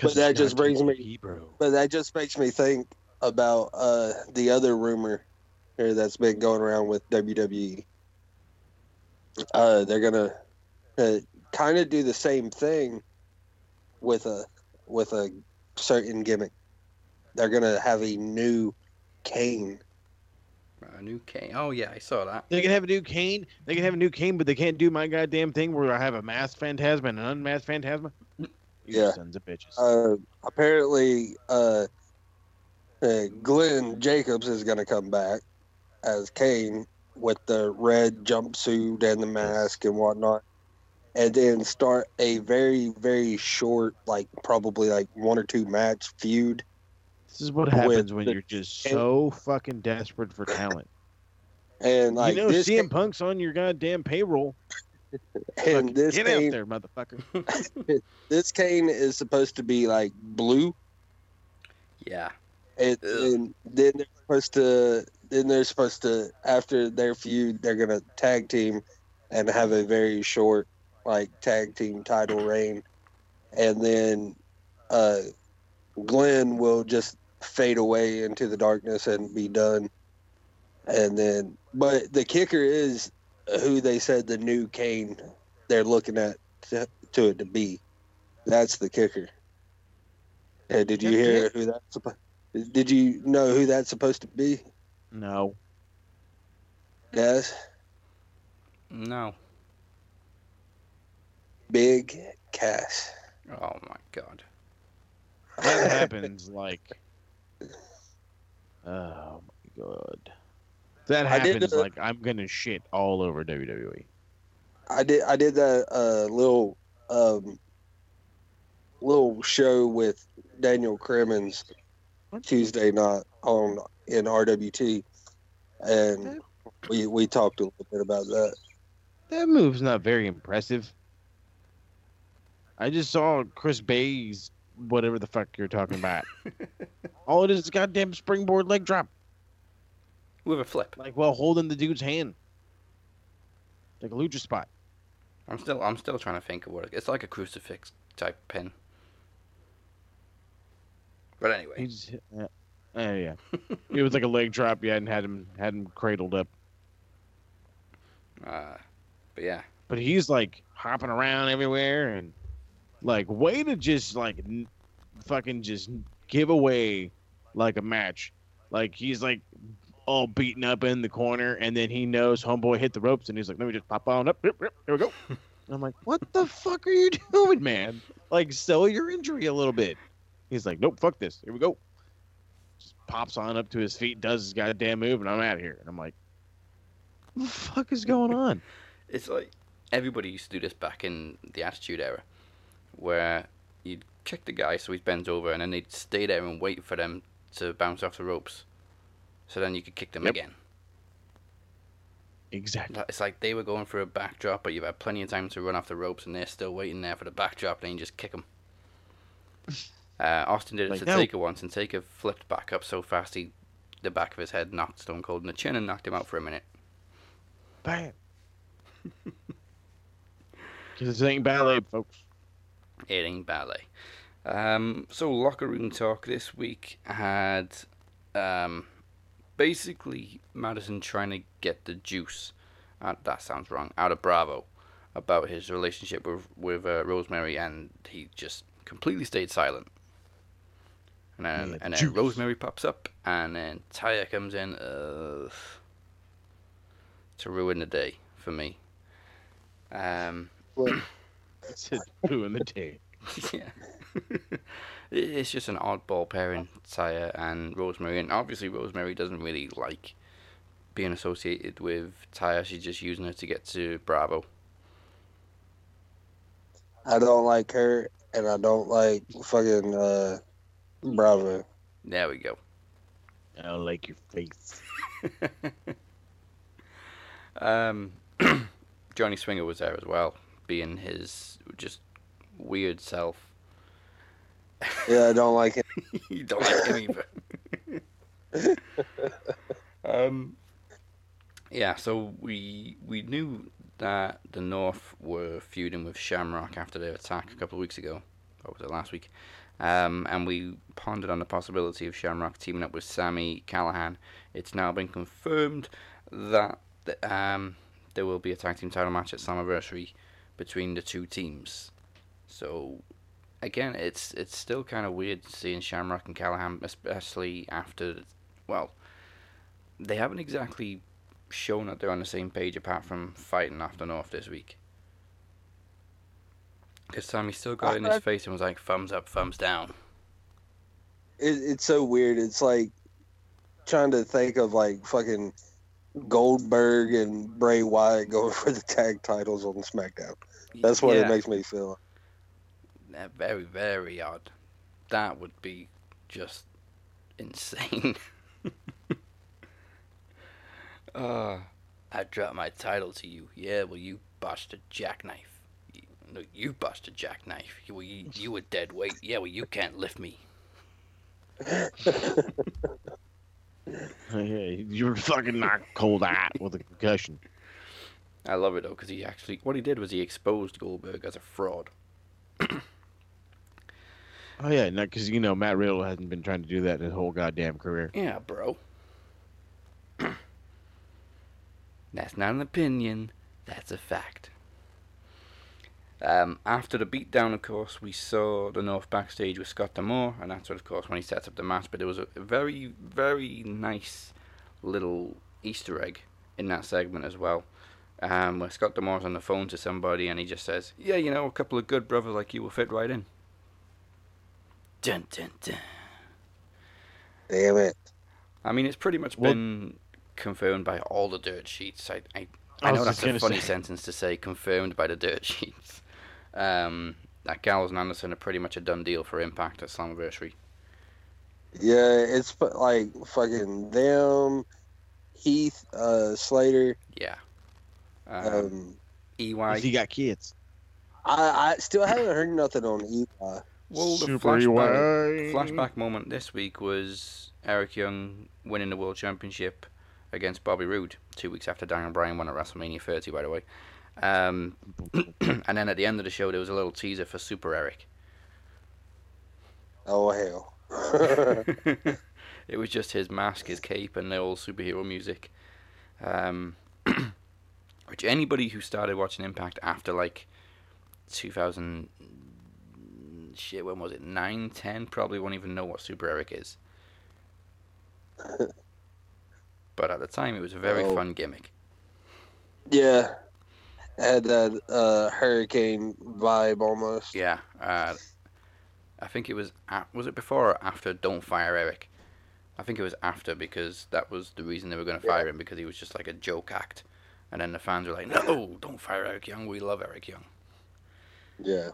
But that just brings me. But that just makes me think about uh, the other rumor here that's been going around with WWE. Uh, they're gonna uh, kind of do the same thing with a with a certain gimmick. They're gonna have a new Kane. A new Kane. Oh yeah, I saw that. They can have a new Kane. They can have a new Kane, but they can't do my goddamn thing where I have a masked phantasm and an unmasked phantasm. Yeah. sons of bitches. Uh, apparently, uh, uh, Glenn Jacobs is gonna come back as Kane with the red jumpsuit and the mask and whatnot. and then start a very very short, like probably like one or two match feud. This is what happens when you're just so fucking desperate for talent. And like you know, this, CM Punk's on your goddamn payroll. and this Get Kane, out there, motherfucker. this Kane is supposed to be like blue. Yeah. And, and then they're supposed to then they're supposed to after their feud they're gonna tag team and have a very short like tag team title reign. And then uh Glenn will just fade away into the darkness and be done. And then but the kicker is who they said the new Kane they're looking at to, to it to be. That's the kicker. Hey, did you hear who that's suppo- did you know who that's supposed to be No. Yes. No. Big Cass. Oh my god. That happens like. Oh my god. That happens uh, like I'm gonna shit all over. WWE. I did I did that uh, little um, little show with Daniel Crimmins Tuesday night on in RWT, and we we talked a little bit about that. That move's not very impressive. I just saw Chris Bey's whatever the fuck you're talking about. All it is is a goddamn springboard leg drop. With a flip. Like while holding the dude's hand. Like a lucha spot. I'm still I'm still trying to think of what it, it's like a crucifix type pin. But anyway, He just hit, yeah. Uh, yeah. it was like a leg drop, yeah, and had him had him cradled up. uh, but yeah, But he's like hopping around everywhere and like way to just like n- fucking just give away like a match. Like he's like all beaten up in the corner, and then he knows homeboy hit the ropes, and he's like, "Let me just pop on up. Yep, yep, Here we go." And I'm like, "What the fuck are you doing, man? Like sell your injury a little bit." He's like, "Nope, fuck this. Here we go." Pops on up to his feet, does his goddamn move, and I'm out of here. And I'm like, "What the fuck is going on?" it's like everybody used to do this back in the Attitude Era, where you'd kick the guy so he bends over, and then they'd stay there and wait for them to bounce off the ropes, so then you could kick them Yep. again. Exactly. It's like they were going for a backdrop, but you've had plenty of time to run off the ropes, and they're still waiting there for the backdrop, and you just kick them. Uh, Austin did it Like, to no. Taker once, and Taker flipped back up so fast he, the back of his head knocked Stone Cold in the chin and knocked him out for a minute. Bam. Because this ain't ballet, folks. It ain't ballet. Um, so locker room talk this week had um, basically Madison trying to get the juice. Uh, that sounds wrong. Out of Bravo about his relationship with with uh, Rosemary, and he just completely stayed silent. And then Yeah, and then. Rosemary pops up, and then Taya comes in uh, to ruin the day for me. Um, It's ruin the day. yeah. It's just an oddball pairing, Taya and Rosemary. And obviously, Rosemary doesn't really like being associated with Taya. She's just using her to get to Bravo. I don't like her, and I don't like fucking uh, Bravo. There we go. I don't like your face. Um, Johnny Swinger was there as well, being his just weird self. Yeah, I don't like it. you don't like him either. um, yeah, so we we knew that the North were feuding with Shamrock after their attack a couple of weeks ago, or was it last week? Um, and we pondered on the possibility of Shamrock teaming up with Sami Callihan. It's now been confirmed that um, there will be a tag team title match at Slammiversary between the two teams. So again, it's it's still kind of weird seeing Shamrock and Callihan, especially after, well, they haven't exactly shown that they're on the same page apart from fighting after North this week. Because Sami still got it in his face and was like, thumbs up, thumbs down. it, it's so weird. It's like trying to think of like fucking Goldberg and Bray Wyatt going for the tag titles on SmackDown. That's what Yeah. it makes me feel. Uh, very, very odd. That would be just insane. uh, I dropped my title to you. Yeah, well, you botched a jackknife. No, you a jackknife. You, were you, you were dead weight. Yeah, well, you can't lift me. Yeah, you were fucking knocked cold out with a concussion. I love it though, because he actually, what he did was he exposed Goldberg as a fraud. Oh yeah, not because you know Matt Riddle hasn't been trying to do that his whole goddamn career. Yeah, bro. That's not an opinion. That's a fact. Um, after the beatdown, of course, we saw the North backstage with Scott D'Amore, and that's what, of course, when he sets up the match. But there was a very, very nice little Easter egg in that segment as well, um, where Scott D'Amore's on the phone to somebody, and he just says, "Yeah, you know, a couple of good brothers like you will fit right in." Dun dun dun. Damn it. I mean, it's pretty much Well- been confirmed by all the dirt sheets. I, I, I I know just that's a funny say. sentence to say, confirmed by the dirt sheets. Um, that Gallows and Anderson are pretty much a done deal for Impact at Slammiversary. Yeah, it's like fucking them, Heath, uh, Slater. Yeah. Um, Um, EY. He got kids. I, I still haven't heard nothing on EY. Well, the Super flashback, EY. flashback moment this week was Eric Young winning the World Championship against Bobby Roode two weeks after Daniel Bryan won at WrestleMania 30, by the way. Um, and then at the end of the show, there was a little teaser for Super Eric. Oh hell. it was just his mask, his cape, and the old superhero music. Um, which anybody who started watching Impact after like 2000, shit, when was it? 9, 10, probably won't even know what Super Eric is. but at the time, it was a very Oh. fun gimmick. yeah. Had that uh, hurricane vibe almost. Yeah. Uh, I think it was a was it before or after Don't Fire Eric? I think it was after because that was the reason they were going to fire him because he was just like a joke act, and then the fans were like, "No, don't fire Eric Young. We love Eric Young." Yeah.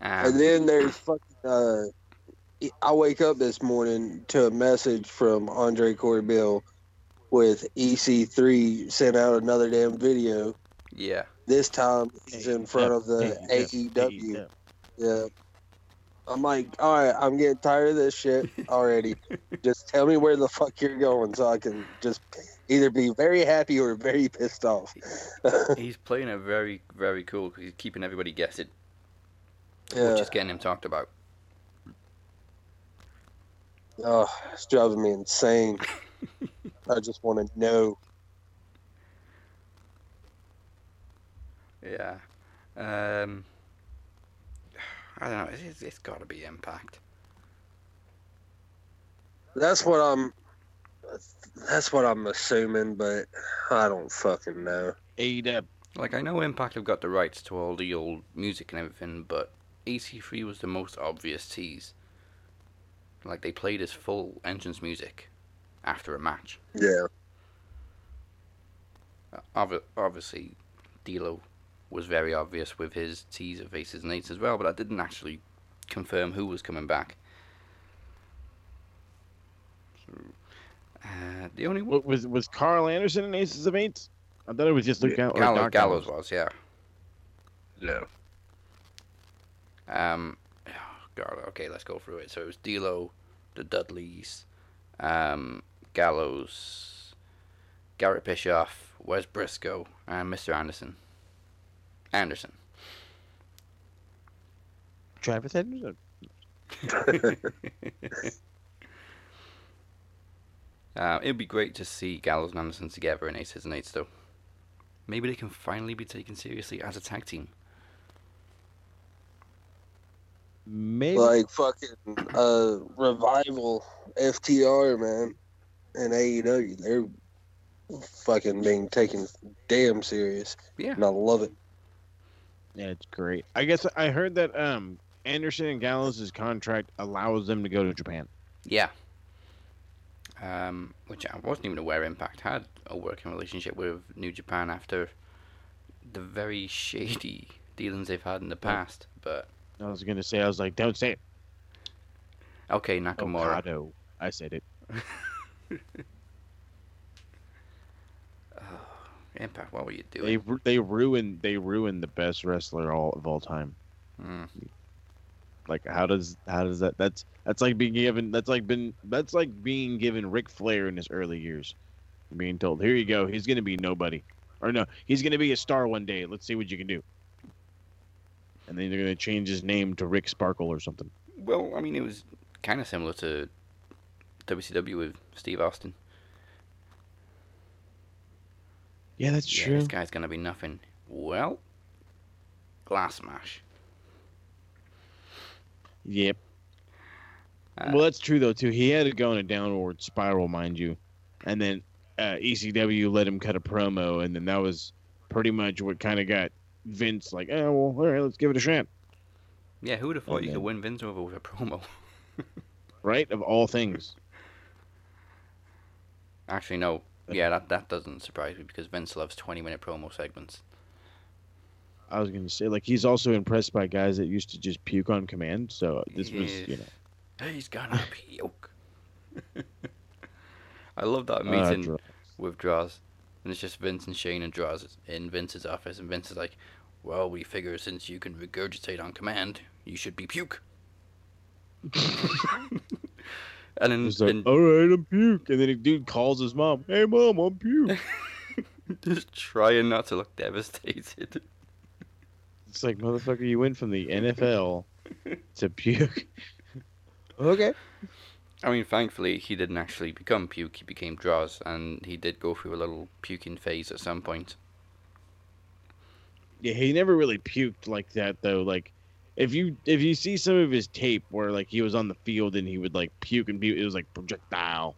Um, And then there's fucking. Uh, I wake up this morning to a message from Andre Corbell with EC3 sent out another damn video. yeah, This time he's in front of the Hey, AEW. Yeah. I'm like, all right, I'm getting tired of this shit already. just tell me where the fuck you're going so I can just either be very happy or very pissed off. he's playing it very, very cool because he's keeping everybody guessing, yeah. which is getting him talked about. Oh, it's driving me insane. I just want to know. Yeah. Um, I don't know. It's, it's got to be Impact. That's what I'm. That's what I'm assuming, but I don't fucking know. AEW. Like I know Impact have got the rights to all the old music and everything, but EC3 was the most obvious tease. Like they played his full entrance music after a match. Yeah. Uh, obviously, D'Lo was very obvious with his teaser faces and Eights as well, but I didn't actually confirm who was coming back. So, uh, the only What was was Karl Anderson in Aces of Eights? I thought it was just Luke Gall- or Gallo- Gallows was, yeah. Yeah. Um, oh God, okay, let's go through it. So it was D'Lo, the Dudleys, um, Gallows, Garrett Bischoff, Wes Brisco, and Mr. Anderson. Anderson. Travis Anderson. Uh, it'd be great to see Gallows and Anderson together in Aces and Eights, though. Maybe they can finally be taken seriously as a tag team. Maybe. Like fucking uh revival FTR man and AEW. They're fucking being taken damn serious. Yeah. And I love it. Yeah, it's great. I guess I heard that um Anderson and Gallows' contract allows them to go to Japan. Yeah. Um, which I wasn't even aware Impact had a working relationship with New Japan after the very shady dealings they've had in the past. But I was gonna say, I was like, don't say it. okay, Nakamura. Okado. I said it. Impact. What were you They doing? ru- they ruined they ruined the best wrestler all of all time. Mm. Like how does how does that that's that's like being given that's like been that's like being given Ric Flair in his early years, being told here you go he's gonna be nobody, or no he's gonna be a star one day. Let's see what you can do. And then they're gonna change his name to Rick Sparkle or something. Well, I mean, it was kind of similar to WCW with Steve Austin. Yeah, that's Yeah, true. this guy's gonna be nothing. Well, glass smash. Yep. Uh, well, that's true though too. He had to go in a downward spiral, mind you, and then uh, ECW let him cut a promo, and then that was pretty much what kind of got Vince like, oh well, all right, let's give it a shot, Yeah, who would have thought And you then- could win Vince over with a promo? right? Of all things. Actually, no. Yeah, that that doesn't surprise me because Vince loves twenty-minute promo segments. I was gonna say like he's also impressed by guys that used to just puke on command. So this was you know He's gonna puke. I love that Ah, meeting Droz. with Droz. And it's just Vince and Shane and Droz in Vince's office. And Vince is like, Well, we figure since you can regurgitate on command, you should be puke. and then, He's like, and all right, I'm puke, and then a dude calls his mom, hey mom, I'm puke. just trying not to look devastated. it's like motherfucker, you went from the NFL to puke. okay. I mean, thankfully, he didn't actually become puke. He became Droz, and he did go through a little puking phase at some point. Yeah, he never really puked like that though. Like, if you if you see some of his tape where like he was on the field and he would like puke and puke, it was like projectile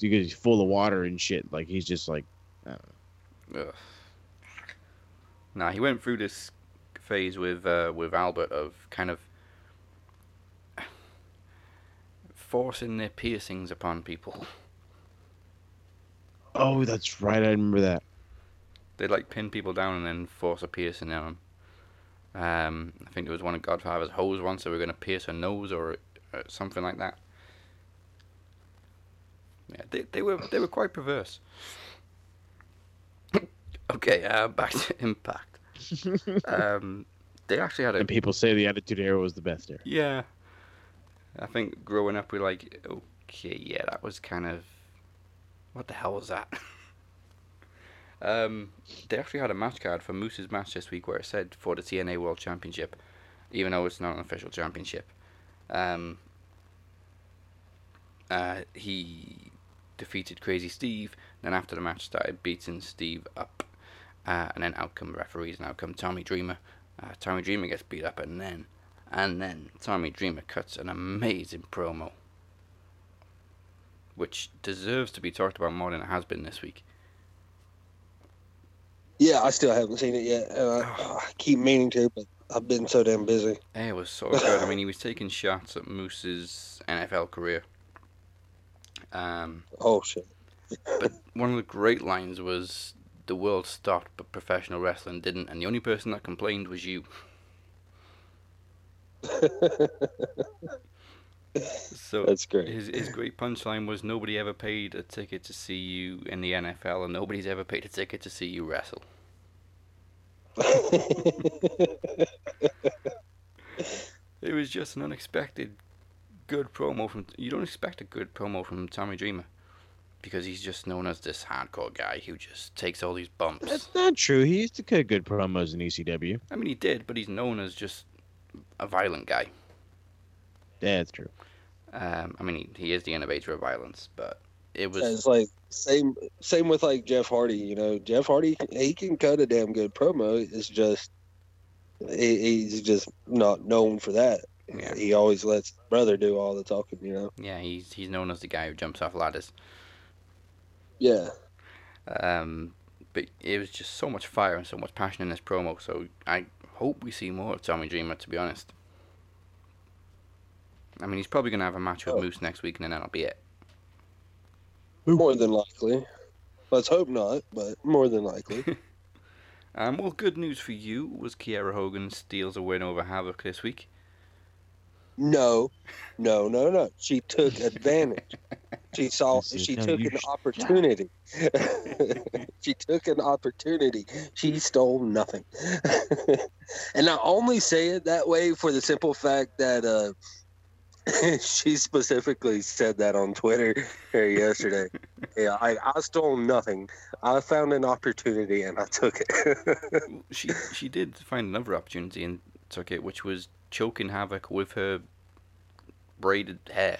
because he's full of water and shit. Like he's just like, I don't know. Ugh. Nah, he went through this phase with uh, with Albert of kind of forcing their piercings upon people. oh, that's right, I remember that. They'd like pin people down and then force a piercing on them. Um, I think there was one of Godfather's hose once. They were going to pierce her nose or uh, something like that. Yeah, they, they were they were quite perverse. okay, uh, back to Impact. um, they actually had a And people say the Attitude Era was the best era. yeah. I think growing up, we're like, okay, yeah, that was kind of. What the hell was that? um, they actually had a match card for Moose's match this week where it said for the TNA World Championship, even though it's not an official championship. Um, uh, he defeated Crazy Steve, then after the match started beating Steve up, uh, and then out come referees, and out come Tommy Dreamer. Uh, Tommy Dreamer gets beat up, and then, and then Tommy Dreamer cuts an amazing promo, which deserves to be talked about more than it has been this week. Yeah, I still haven't seen it yet. I, I keep meaning to, but I've been so damn busy. It was so good. I mean, he was taking shots at Moose's NFL career. Um, oh shit! but one of the great lines was, "The world stopped, but professional wrestling didn't," and the only person that complained was you. So That's great. His his great punchline was, "Nobody ever paid a ticket to see you in the NFL, and nobody's ever paid a ticket to see you wrestle." It was just an unexpected good promo from. You don't expect a good promo from Tommy Dreamer because he's just known as this hardcore guy who just takes all these bumps. That's not true. He used to cut good promos in ECW. I mean, he did, but he's known as just a violent guy. Yeah, that's true. Um, I mean, he, he is the innovator of violence, but it was. it's like same same with like Jeff Hardy. You know, Jeff Hardy he can cut a damn good promo. It's just he, he's just not known for that. Yeah. He always lets brother do all the talking. You know. Yeah, he's he's known as the guy who jumps off ladders. Yeah. Um, but it was just so much fire and so much passion in this promo. So I hope we see more of Tommy Dreamer. To be honest, I mean he's probably gonna have a match with Oh. Moose next week, and then that'll be it. More than likely. Let's hope not, but more than likely. Um, well, good news for you was Kiera Hogan steals a win over Havok this week. No, no, no, no. She took advantage. She saw. She how took you an opportunity. she took an opportunity. She stole nothing. and I only say it that way for the simple fact that uh, she specifically said that on Twitter here yesterday. Yeah, I, I stole nothing. I found an opportunity and I took it. she she did find another opportunity and took it, which was choking Havok with her braided hair,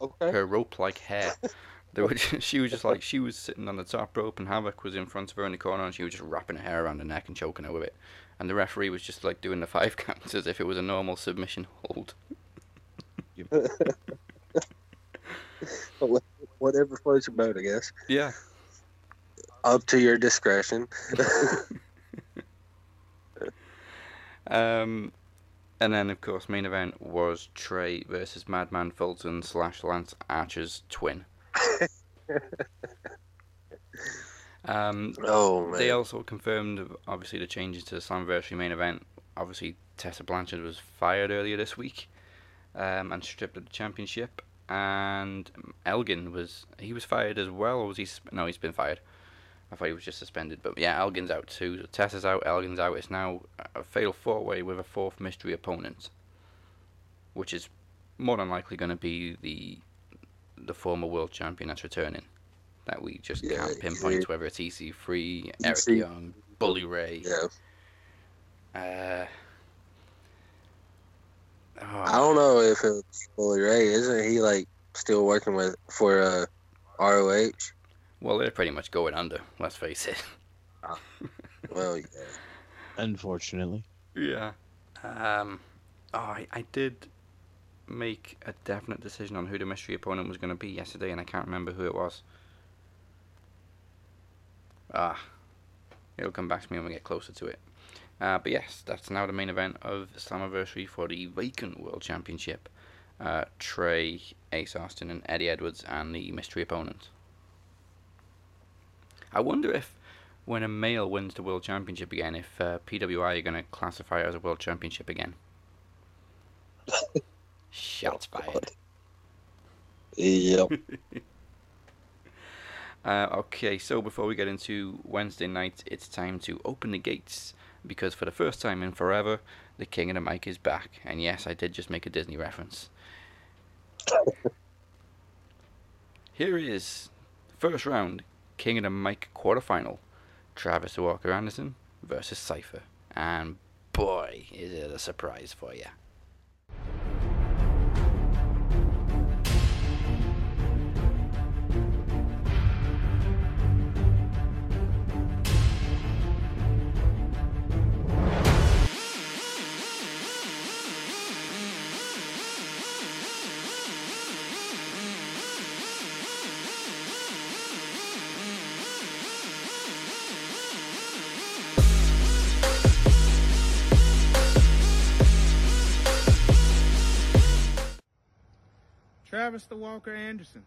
okay. her rope-like hair. There was, she was just like she was sitting on the top rope, and Havok was in front of her in the corner, and she was just wrapping her hair around her neck and choking her with it. And the referee was just like doing the five counts as if it was a normal submission hold. Whatever floats your boat, I guess. Yeah. Up to your discretion. Um, and then of course main event was Trey versus Madman Fulton slash Lance Archer's twin. Um, Oh, They also confirmed obviously the changes to the Slammiversary main event. Obviously Tessa Blanchard was fired earlier this week, um, and stripped of the championship. And Elgin was he was fired as well, or was he? No, he's been fired. I thought he was just suspended, but yeah, Elgin's out too. So Tessa's out, Elgin's out. It's now a fatal four way with a fourth mystery opponent, which is more than likely going to be the the former world champion that's returning. That we just Yeah, can't pinpoint yeah. whether it's EC3, Eric EC Young, Bully Ray. Yeah. Uh, I don't know if it's Bully Ray. Isn't he like still working with for uh, ROH? well, they're pretty much going under. Let's face it. Well, yeah. Unfortunately. Yeah. Um. Oh, I, I did make a definite decision on who the mystery opponent was going to be yesterday, and I can't remember who it was. Ah, it'll come back to me when we get closer to it. Uh, but yes, that's now the main event of Slammiversary for the vacant World Championship. Uh, Trey, Ace Austin, and Eddie Edwards, and the mystery opponent. I wonder if, when a male wins the World Championship again, if uh, PWI are going to classify it as a World Championship again. Shots fired. Yep. Uh, okay, so before we get into Wednesday night, it's time to open the gates because for the first time in forever, the King of the Mic is back. And yes, I did just make a Disney reference. Here is first round King of the Mic quarterfinal: Travis Walker Anderson versus Cypher. And boy, is it a surprise for you. Travis the Walker Anderson.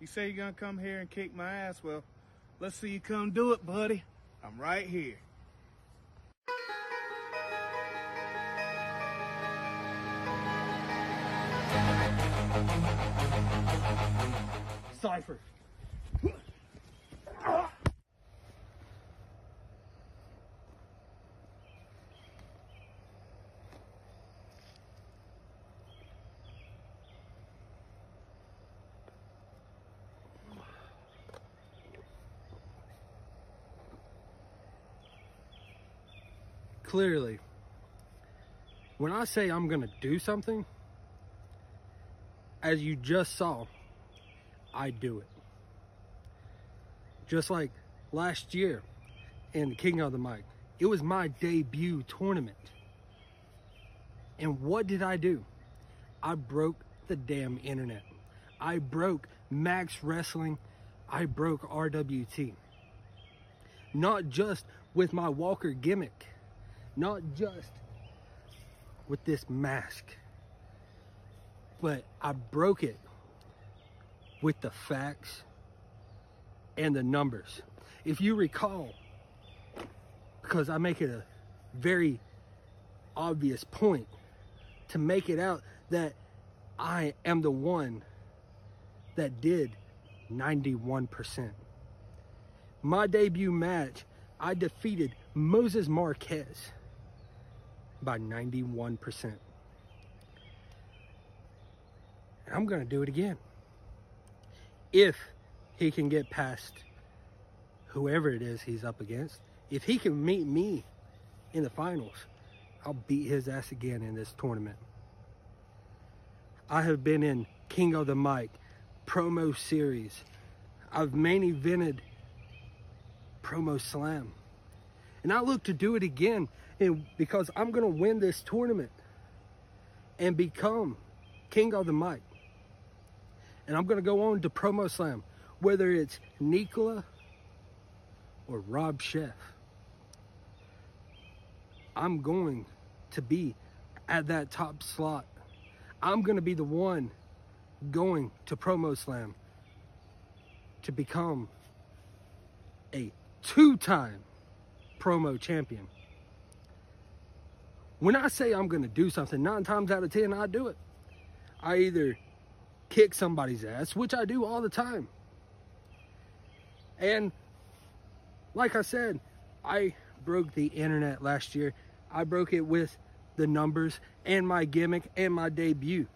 You say you're gonna come here and kick my ass. Well, let's see you come do it, buddy. I'm right here. Cypher. Clearly, when I say I'm going to do something, as you just saw, I do it. Just like last year in the King of the Mic, it was my debut tournament. And what did I do? I broke the damn internet. I broke Max Wrestling. I broke RWT. Not just with my Walker gimmick, not just with this mask, but I broke it with the facts and the numbers. If you recall, because I make it a very obvious point to make it out that I am the one that did 91%. My debut match, I defeated Moses Marquez by 91%. And I'm going to do it again. If he can get past whoever it is he's up against, if he can meet me in the finals, I'll beat his ass again in this tournament. I have been in King of the Mic, promo series. I've main evented promo slam. And I look to do it again and because I'm going to win this tournament and become King of the Mic. And I'm going to go on to promo slam, whether it's Nikola or Rob Chef. I'm going to be at that top slot. I'm going to be the one going to Promo Slam to become a two time promo champion. When I say I'm going to do something, nine times out of ten, I do it. I either kick somebody's ass, which I do all the time. And like I said, I broke the internet last year. I broke it with the numbers and my gimmick and my debut.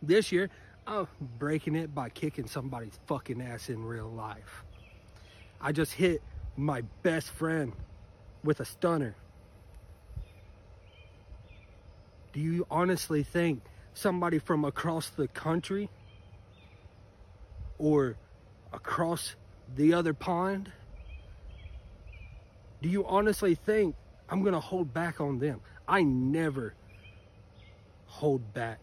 This year, I'm breaking it by kicking somebody's fucking ass in real life. I just hit my best friend with a stunner. Do you honestly think somebody from across the country or across the other pond? Do you honestly think I'm going to hold back on them? I never hold back.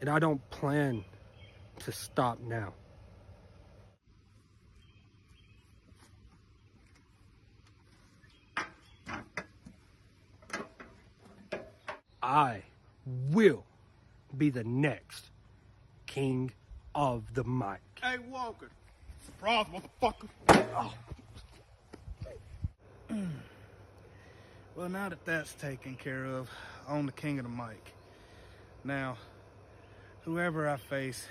And I don't plan to stop now. I will be the next king of the mic. Hey, Walker. Surprise, motherfucker. Oh. well, now that that's taken care of, I'm the king of the mic. Now, whoever I face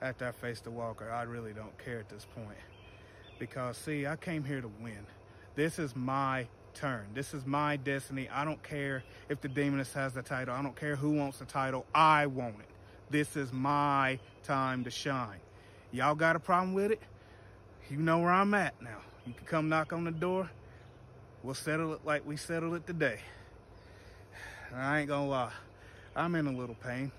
after I face the Walker, I really don't care at this point. Because, see, I came here to win. This is my turn. This is my destiny. I don't care if the Demoness has the title. I don't care who wants the title. I want it. This is my time to shine. Y'all got a problem with it? You know where I'm at now. You can come knock on the door. We'll settle it like we settled it today. And I ain't gonna lie, I'm in a little pain.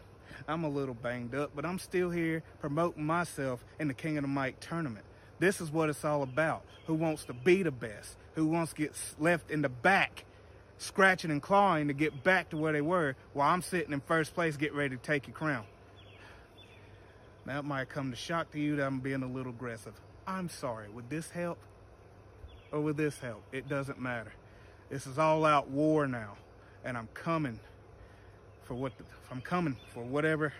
I'm a little banged up, but I'm still here promoting myself in the King of the Mic tournament. This is what it's all about. Who wants to be the best? Who wants to get left in the back, scratching and clawing to get back to where they were while I'm sitting in first place getting ready to take your crown? That might come to shock to you that I'm being a little aggressive. I'm sorry. Would this help? Or would this help? It doesn't matter. This is all out war now. And I'm coming for what the, I'm coming for whatever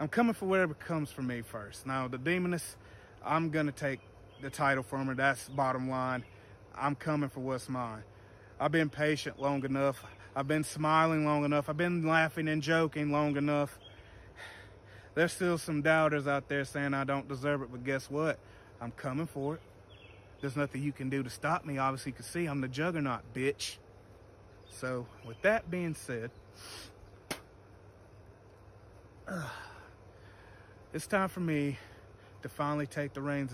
I'm coming for whatever comes for me first. Now the demoness, I'm gonna take the title from her. That's bottom line. I'm coming for what's mine. I've been patient long enough. I've been smiling long enough. I've been laughing and joking long enough. There's still some doubters out there saying I don't deserve it, but guess what? I'm coming for it. There's nothing you can do to stop me. Obviously, you can see I'm the juggernaut, bitch. So, with that being said, it's time for me to finally take the reins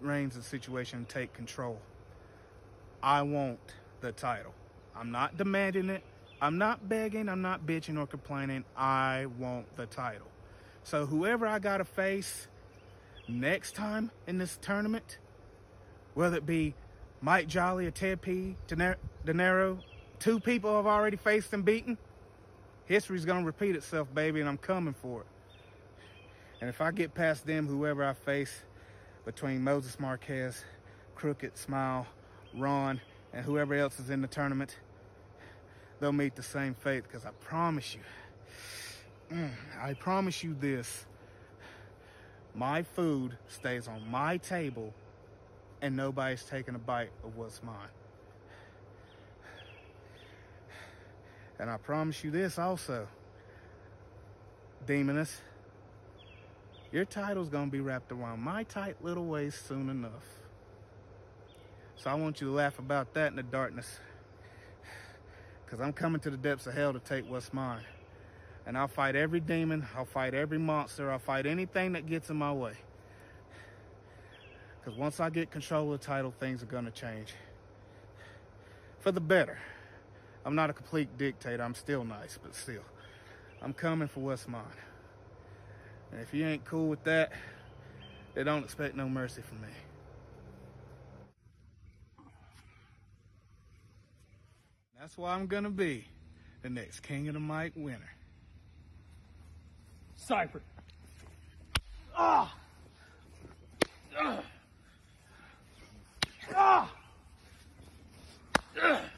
reins the situation and take control. I want the title. I'm not demanding it. I'm not begging. I'm not bitching or complaining. I want the title. So whoever I got to face next time in this tournament, whether it be Mike Jolly or Ted P, Dinero, two people I've already faced and beaten, history's going to repeat itself, baby, and I'm coming for it. And if I get past them, whoever I face between Moses Marquez, Crooked, Smile, Ron, and whoever else is in the tournament, they'll meet the same fate because I promise you, mm, I promise you this, my food stays on my table and nobody's taking a bite of what's mine. And I promise you this also, Demoness, your title's gonna be wrapped around my tight little waist soon enough. So I want you to laugh about that in the darkness. Because I'm coming to the depths of hell to take what's mine. And I'll fight every demon, I'll fight every monster, I'll fight anything that gets in my way. Because once I get control of the title, things are gonna change. For the better. I'm not a complete dictator, I'm still nice, but still. I'm coming for what's mine. And if you ain't cool with that, they don't expect no mercy from me. That's why I'm gonna be the next King of the Mic winner. Cypher. Ah! Ah! Ah! Ah!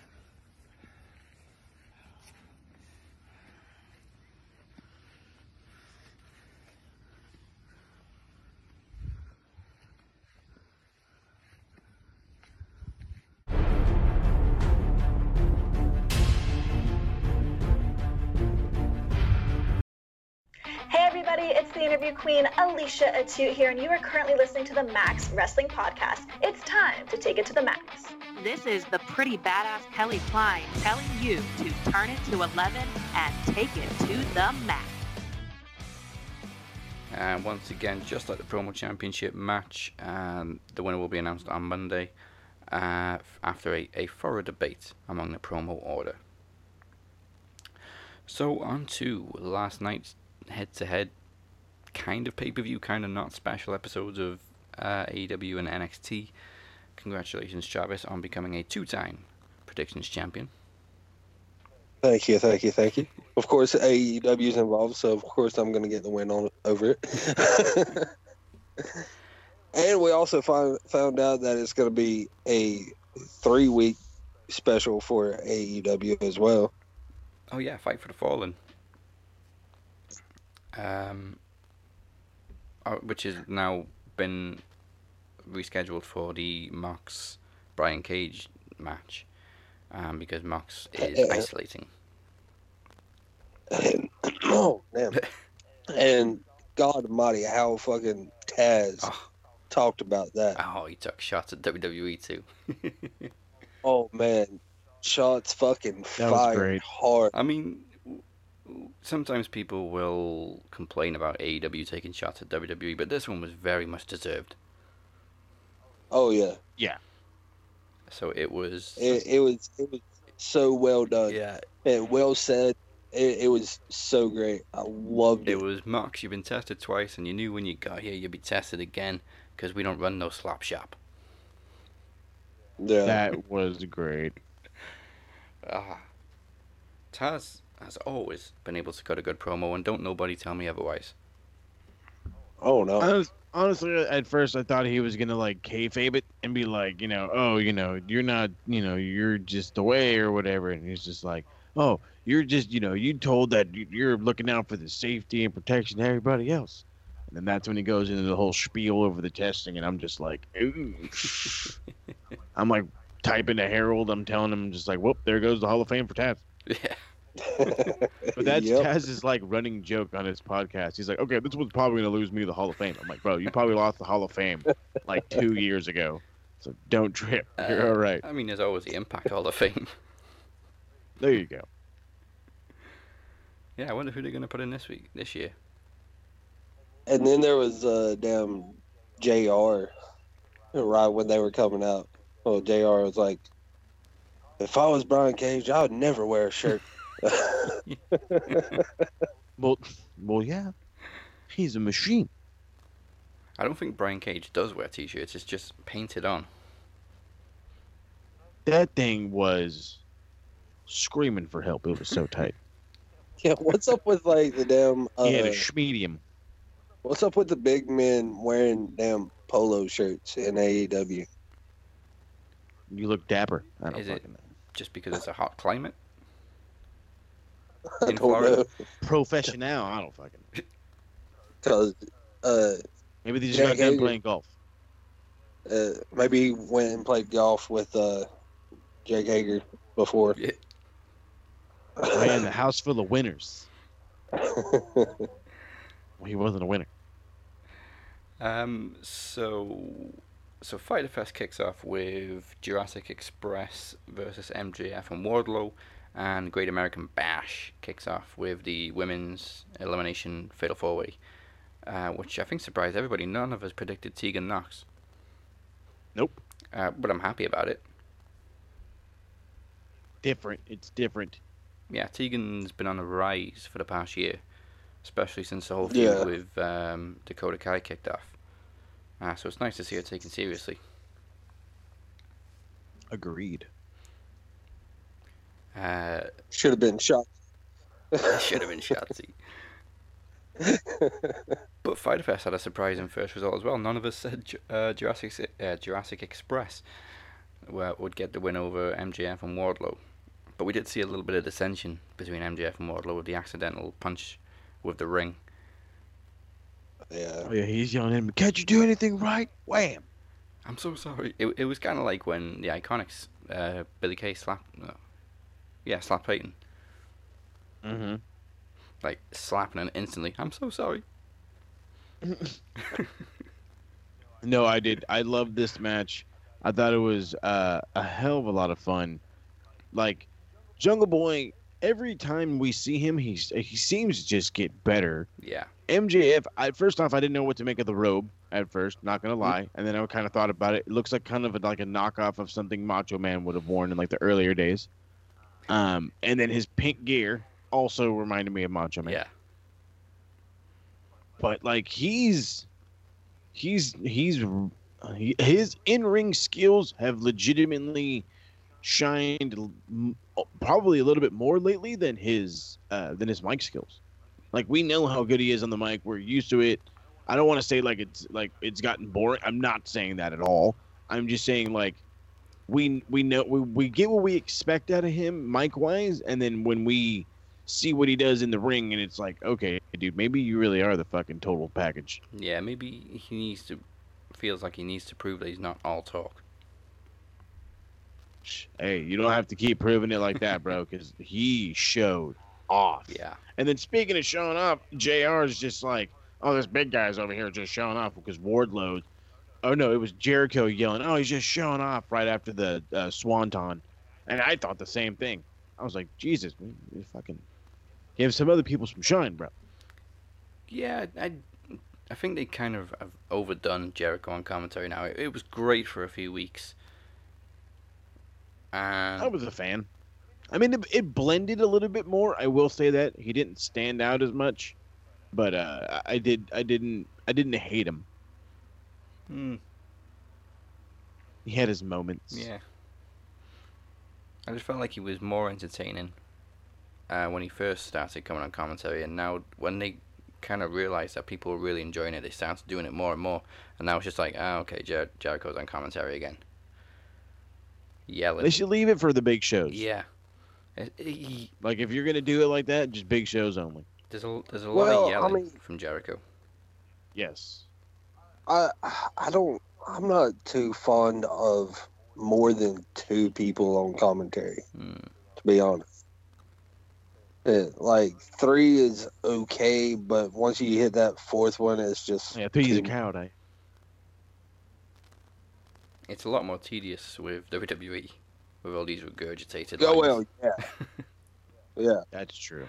Everybody, it's the interview queen Alicia Atute here, and you are currently listening to the Max Wrestling Podcast. It's time to take it to the max. This is the pretty badass Kelly Klein telling you to turn it to 11 and take it to the max. And once again, just like the promo championship match, um, the winner will be announced on Monday uh, after a, a thorough debate among the promo order. So, on to last night's head to head kind of pay per view, kind of not special episodes of uh, AEW and NXT. Congratulations, Travis, on becoming a two time predictions champion. Thank you, thank you, thank you. Of course, AEW is involved, so of course I'm going to get the win on over it. and we also find, found out that it's going to be a three week special for AEW as well. Oh yeah, Fight for the Fallen. Um, uh, which has now been rescheduled for the Mox Brian Cage match, um, because Mox is Uh, isolating. And, oh, damn. and God Almighty, how fucking Taz talked about that. Oh, he took shots at WWE too. Oh man, shots fucking That fired hard. I mean, w- w- sometimes people will complain about AEW taking shots at WWE, but this one was very much deserved. Oh yeah, yeah. So it was. It, it was it was so well done. Yeah, and well said. It, it was so great. I loved it. It was Mox. You've been tested twice, and you knew when you got here you'd be tested again because we don't run no slop shop. Yeah. That was great. Ah, Taz has always been able to cut a good promo, and don't nobody tell me otherwise. Oh no. Honest, honestly, at first I thought he was gonna like kayfabe it and be like, you know, oh, you know, you're not, you know, you're just away or whatever, and he's just like, oh, you're just, you know, you told that you- you're looking out for the safety and protection of everybody else, and then that's when he goes into the whole spiel over the testing, and I'm just like, ooh, I'm like typing to Harold, I'm telling him just like, whoop, there goes the Hall of Fame for Taz. Yeah. But that's Yep. Taz's like running joke on his podcast. He's like, okay, this one's probably gonna lose me the Hall of Fame. I'm like, bro, you probably lost the Hall of Fame like two years ago, so don't trip. You're Uh, all right. I mean, there's always the Impact Hall of Fame. There you go. Yeah, I wonder who they're gonna put in this week, this year. And then there was uh damn Jr. Right when they were coming out. Well, Jr. was like, if I was Brian Cage, I would never wear a shirt. Well, well, yeah, he's a machine. I don't think Brian Cage does wear t-shirts. It's just painted on. That thing was screaming for help. It was so tight. yeah, what's up with like the damn? Uh, He had a schmedium. what's up with the big men wearing damn polo shirts in AEW? You look dapper. I don't Is it fucking know. just because it's a hot climate? I In Florida? Professional. I don't fucking. Cause uh, Maybe they just Jack got done Hager- playing golf. Uh, maybe he went and played golf with uh, Jake Hager before. Man, the house full of winners. Well, he wasn't a winner. Um, so, so Fyter Fest kicks off with Jurassic Express versus MJF and Wardlow, and Great American Bash kicks off with the women's elimination fatal four way, uh, which I think surprised everybody. None of us predicted Tegan Knox. Nope. Uh, but I'm happy about it. Different. It's different. Yeah, Tegan's been on a rise for the past year, especially since the whole feud Yeah. with um, Dakota Kai kicked off. Uh, so it's nice to see her taken seriously. Agreed. Uh, Should have been shot. should have been Shotzi. but Fyter Fest had a surprising first result as well. None of us said uh, Jurassic uh, Jurassic Express where would get the win over MJF and Wardlow. But we did see a little bit of dissension between MJF and Wardlow with the accidental punch with the ring. Yeah. Oh yeah, he's yelling at him. Can't you do anything right? Wham! I'm so sorry. It, it was kind of like when the Iconics, uh, Billie Kay slapped, uh, yeah, slap Peyton. Mm-hmm. Like slapping and instantly. I'm so sorry. No, I did. I loved this match. I thought it was uh, a hell of a lot of fun. Like Jungle Boy, every time we see him, he's he seems to just get better. Yeah. MJF, I first off, I didn't know what to make of the robe at first, not gonna lie, and then I kind of thought about it. It looks like kind of a, like a knockoff of something Macho Man would have worn in like the earlier days. Um, and then his pink gear also reminded me of Macho Man. Yeah. But like he's he's he's he, his in-ring skills have legitimately shined probably a little bit more lately than his uh, than his mic skills. Like we know how good he is on the mic. We're used to it. I don't want to say like it's like it's gotten boring. I'm not saying that at all. I'm just saying like we we know we, we get what we expect out of him mic wise, and then when we see what he does in the ring, and it's like, okay, dude, maybe you really are the fucking total package. Yeah, maybe he needs to feels like he needs to prove that he's not all talk. Hey, you don't have to keep proving it like that, bro, because he showed off. Yeah. And then speaking of showing off, JR is just like, oh, this big guy's over here just showing off because Wardlow. Oh no, it was Jericho yelling, oh, he's just showing off right after the uh, Swanton, and I thought the same thing. I was like, Jesus, man, you fucking give some other people some shine, bro. Yeah, I, I think they kind of have overdone Jericho on commentary now. It, it was great for a few weeks. And I was a fan. I mean, it, it blended a little bit more. I will say that he didn't stand out as much, but uh, I did. I didn't. I didn't hate him. Hmm. He had his moments. Yeah. I just felt like he was more entertaining uh, when he first started coming on commentary, and now when they kind of realized that people were really enjoying it, they started doing it more and more, and now it's just like, ah, okay, Jer- Jericho's on commentary again. Yelling. They should leave it for the big shows. Yeah. It- it- he- Like if you're gonna do it like that, just big shows only. there's a there's a lot Well, of I yelling mean- from Jericho. Yes. I I don't. I'm not too fond of more than two people on commentary. Hmm. To be honest, It- like three is okay, but once you hit that fourth one, it's just Yeah, three's a too- cow day. Eh? It's a lot more tedious with WWE, with all these regurgitated. Oh lines. well, yeah, yeah. That's true.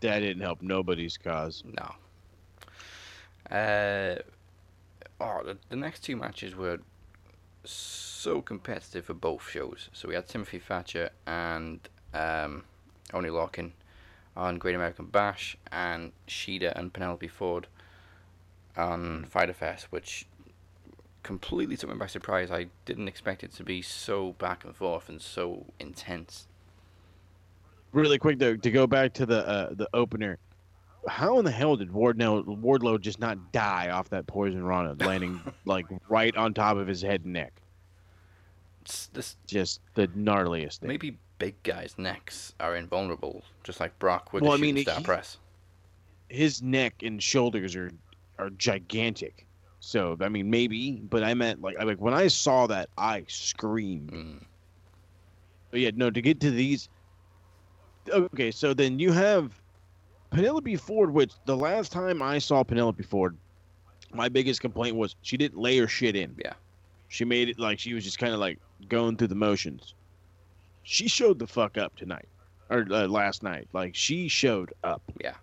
That didn't help nobody's cause. No. Uh, oh, the, the next two matches were so competitive for both shows. So we had Timothy Thatcher and um, Oney Lorcan on Great American Bash, and Shida and Penelope Ford on Fyter Fest, which completely took me by surprise. I didn't expect it to be so back and forth and so intense. Really quick though, to go back to the uh, the opener. How in the hell did Wardlow Wardlow just not die off that poison Rana landing like right on top of his head and neck? It's this Just the gnarliest thing. maybe big guys' necks are invulnerable, just like Brock with Well, I mean, he- press. His neck and shoulders are are gigantic. So I mean, maybe, but I meant like, I like when I saw that, I screamed. Hmm. But yeah, no. To get to these, okay. So then you have Penelope Ford, which the last time I saw Penelope Ford, my biggest complaint was she didn't lay her shit in. Yeah. She made it like she was just kind of like going through the motions. She showed the fuck up tonight or uh, last night. Like she showed up. Yeah.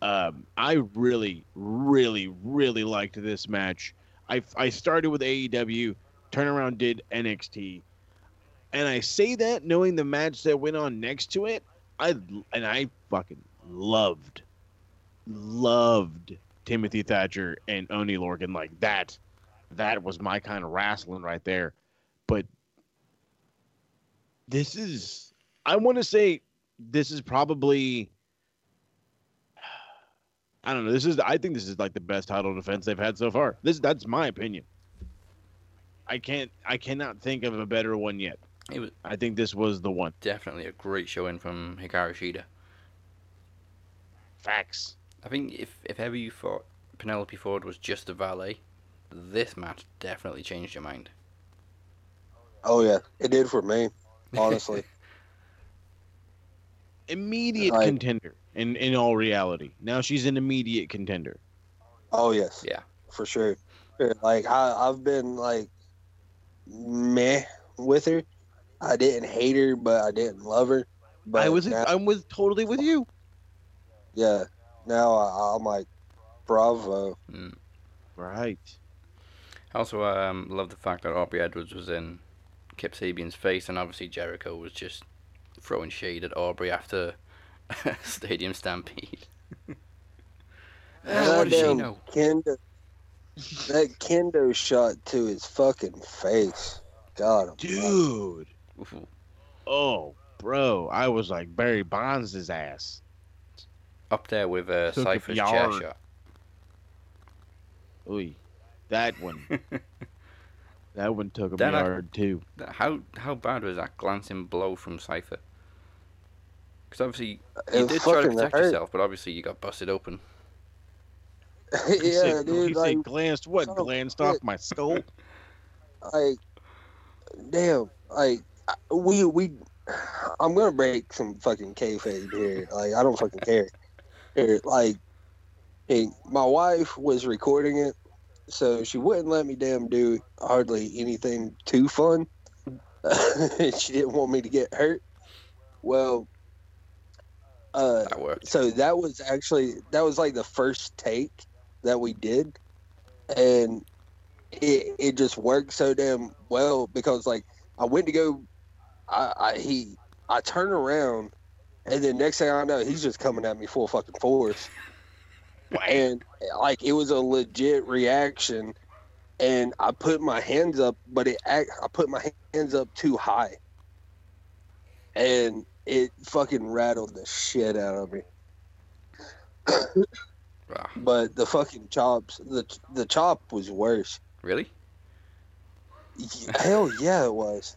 Um, I really, really, really liked this match. I I started with AEW, turnaround did NXT, and I say that knowing the match that went on next to it. I and I fucking loved, loved Timothy Thatcher and Oney Lorcan like that. That was my kind of wrestling right there. But this is, I want to say, this is probably. I don't know. This is. I think this is like the best title defense they've had so far. This. That's my opinion. I can't. I cannot think of a better one yet. It was I think this was the one. definitely a great showing from Hikaru Shida. Facts. I think if if ever you thought Penelope Ford was just a valet, this match definitely changed your mind. Oh yeah, it did for me. Honestly, Immediate Like- contender. In in all reality, now she's an immediate contender. oh yes, yeah, for sure. Sure, Like I, I've been like meh with her. I didn't hate her, but I didn't love her. But I was. now, I'm with totally with you. Yeah. Now I, I'm like, bravo. Mm. Right. I also um, love the fact that Aubrey Edwards was in Kip Sabian's face, and obviously Jericho was just throwing shade at Aubrey after Stadium Stampede. Ah, what does she know? Kendo, that kendo shot to his fucking face. God, I'm Dude. Oh, bro. I was like Barry Bonds' ass. Up there with uh, Took a Cypher's chair shot. Ooh, that one. that one took a That I- yard too. How how bad was that glancing blow from Cypher? Because obviously you did try to fucking protect hurt. yourself, but obviously you got busted open. He yeah, said, dude. He Like, said glanced what? son of a Glanced off my skull. like damn like I- we we i'm gonna break some fucking kayfabe here like i don't fucking care like hey, my wife was recording it so she wouldn't let me damn do hardly anything too fun. She didn't want me to get hurt. Well uh That worked. so that was actually that was like the first take that we did. And it it just worked so damn well because like I went to go I, I he I turn around and then next thing I know he's just coming at me full fucking force. and like it was a legit reaction and I put my hands up but it act, I put my hands up too high. And it fucking rattled the shit out of me. Ah, But the fucking chops, the the chop was worse. really? Hell yeah, it was.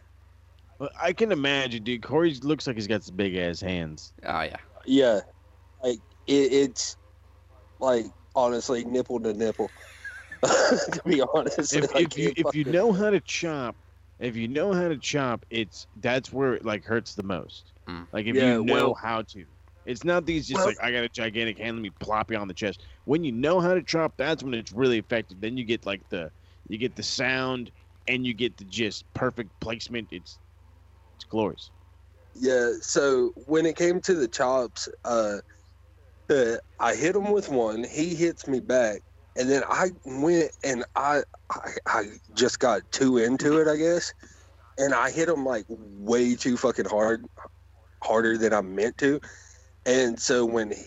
Well, I can imagine, dude. Corey looks like he's got some big ass hands. Oh yeah. Yeah, like it, it's like honestly nipple to nipple. to be honest, If, if you if you know how to chop, if you know how to chop, it's that's where it like hurts the most. Mm. Like if Yeah, you know well- how to. It's not these just Well- like I got a gigantic hand, let me plop you on the chest. When you know how to chop, that's when it's really effective. Then you get like the you get the sound and you get the just perfect placement. It's it's glorious. Yeah, so when it came to the chops, uh, uh, I hit him with one. He hits me back, and then I went and I, I I just got too into it, I guess, and I hit him like way too fucking hard, harder than I meant to, and so when he,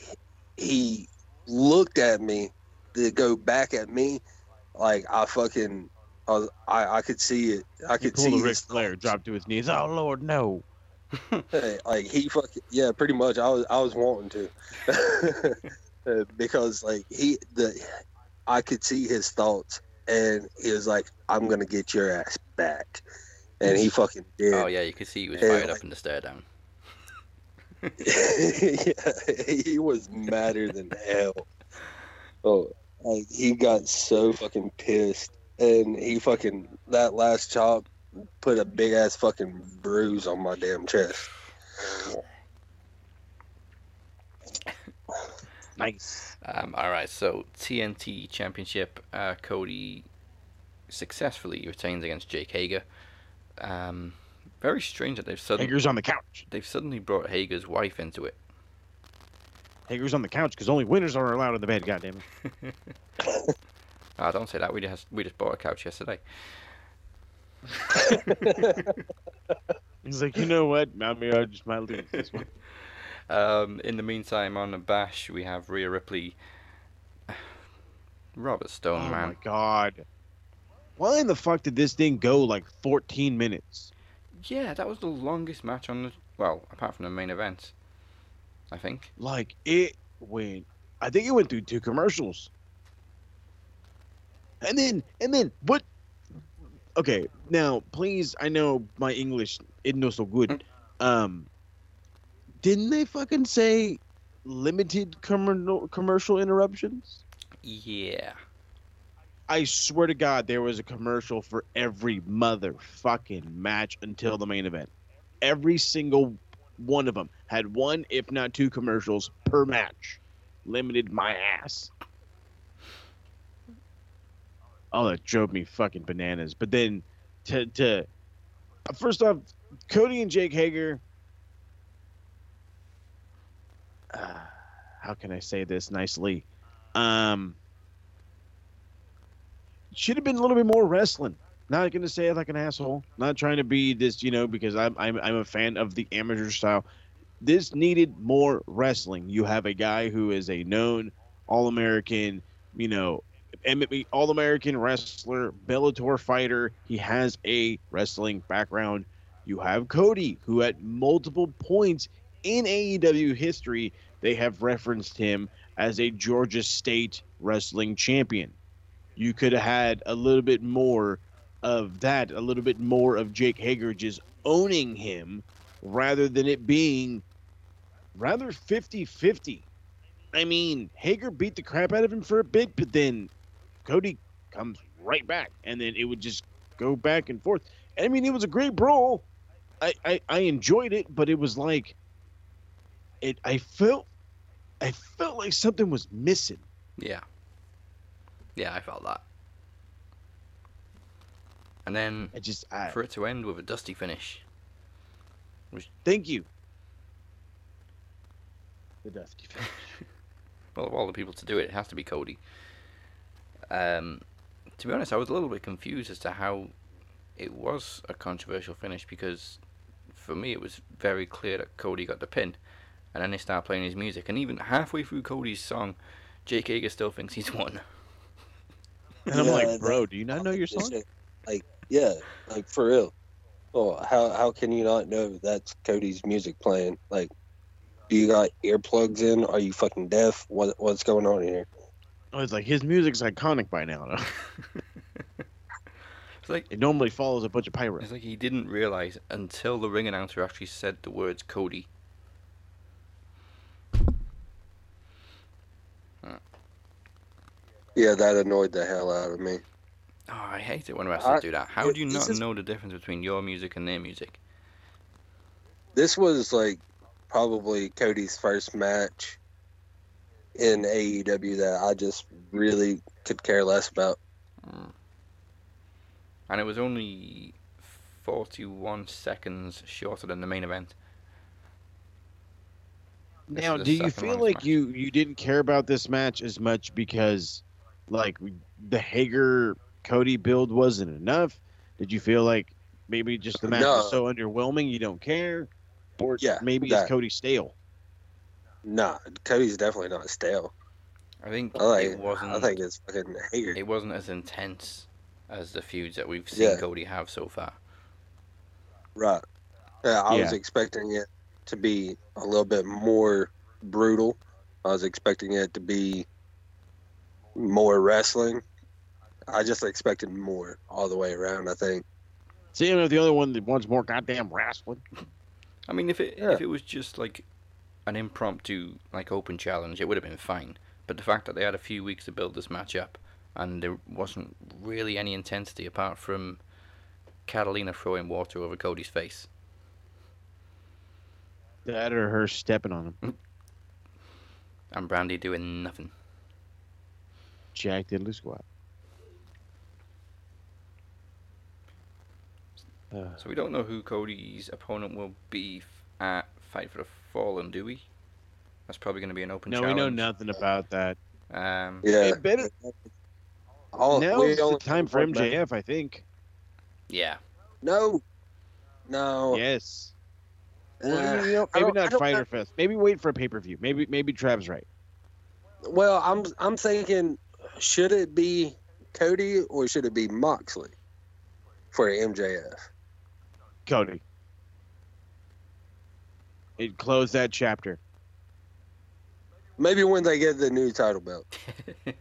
he looked at me to go back at me, like I fucking. I, was, I, I could see it. I could see the Ric Flair, drop to his knees. Oh Lord, no. Hey, like he fucking yeah, pretty much. I was I was wanting to, Uh, because like he the I could see his thoughts, and he was like, "I'm gonna get your ass back," and he fucking did. Oh yeah, you could see he was Yeah, fired like- up in the stare down. yeah, he was madder than hell. Oh, Like he got so fucking pissed, and he fucking that last chop put a big ass fucking bruise on my damn chest. Nice. Um, all right, so TNT Championship, uh, Cody successfully retains against Jake Hager. Um, very strange that they've suddenly Hager's on the couch. they've suddenly brought Hager's wife into it. Hager's on the couch because only winners are allowed in the bed. Goddamn it. Ah, don't say that. We just we just bought a couch yesterday. He's like, you know what? I mean, I just might lose this one. Um, in the meantime, on the bash, we have Rhea Ripley, Robert Stone, Oh man. my god. Why in the fuck did this thing go like 14 minutes? Yeah, that was the longest match on the well, apart from the main event. I think. Like it went. I think it went through two commercials. And then, and then, what? Okay, now please. I know my English isn't no so good. Um, didn't they fucking say limited commercial commercial interruptions? Yeah. I swear to God, there was a commercial for every motherfucking match until the main event. Every single one of them had one, if not two, commercials per match. Limited my ass. Oh, that drove me fucking bananas. But then, to to first off, Cody and Jake Hager. Uh, how can I say this nicely? Um, should have been a little bit more wrestling. Not gonna say it like an asshole. Not trying to be this, you know, because I'm I'm I'm a fan of the amateur style. This needed more wrestling. You have a guy who is a known All American, you know, All American wrestler, Bellator fighter. He has a wrestling background. You have Cody, who at multiple points in AEW history they have referenced him as a Georgia State wrestling champion you could have had a little bit more of that, a little bit more of Jake Hager just owning him rather than it being rather 50 50. I mean, Hager beat the crap out of him for a bit, but then Cody comes right back, and then it would just go back and forth. I mean, it was a great brawl. I, I, I enjoyed it, but it was like it. I felt, I felt like something was missing. Yeah. Yeah, I felt that. And then I just I, for it to end with a dusty finish. Was, thank you. The dusty finish. well, of all the people to do it, it has to be Cody. Um, to be honest, I was a little bit confused as to how it was a controversial finish because for me it was very clear that Cody got the pin, and then they start playing his music, and even halfway through Cody's song, Jake Hager still thinks he's won. And I'm Yeah, like, bro, do you not know your song? Like, yeah, like for real. Oh, how how can you not know that's Cody's music playing? Like, do you got earplugs in? Are you fucking deaf? What what's going on here? Oh, it's like his music's iconic by now. though. It's like it normally follows a bunch of pyro. It's like he didn't realize until the ring announcer actually said the words Cody. Yeah, that annoyed the hell out of me. Oh, I hate it when wrestlers I- do that. How do you this not is- know the difference between your music and their music? This was like probably Cody's first match in AEW that I just really could care less about. Hmm. And it was only 41 seconds shorter than the main event. This Now, do you feel like match. you you didn't care about this match as much because, like, the Hager Cody build wasn't enough? Did you feel like maybe just the match was so underwhelming you don't care, or Yeah, maybe that. it's Cody stale? Nah, Cody's definitely not stale. I think I like. it wasn't. I think it's fucking Hager. It wasn't as intense as the feuds that we've seen Yeah. Cody have so far. Right. Yeah, I was expecting it to be a little bit more brutal. I was expecting it to be more wrestling. I just expected more all the way around. I think. See, I'm the other one that wants more goddamn wrestling. I mean, if it if it was just like an impromptu like open challenge, it would have been fine. But the fact that they had a few weeks to build this match up, and there wasn't really any intensity apart from Catalina throwing water over Cody's face. That or her stepping on him. And Brandi doing nothing. Jack diddly squat. Uh, So we don't know who Cody's opponent will be at Fight for the Fallen, do we? That's probably going to be an open no, we know nothing about that. Um, Yeah. It better. All, now we is the time for one. MJF, I think. Yeah. No. No. Yes. Uh, Well, you know, maybe don't- I not don't Fighter know. Fest. Maybe wait for a pay per view. Maybe maybe Trav's right. Well, I'm I'm thinking, should it be Cody or should it be Moxley for MJF? Cody. It closed that chapter. Maybe when they get the new title belt.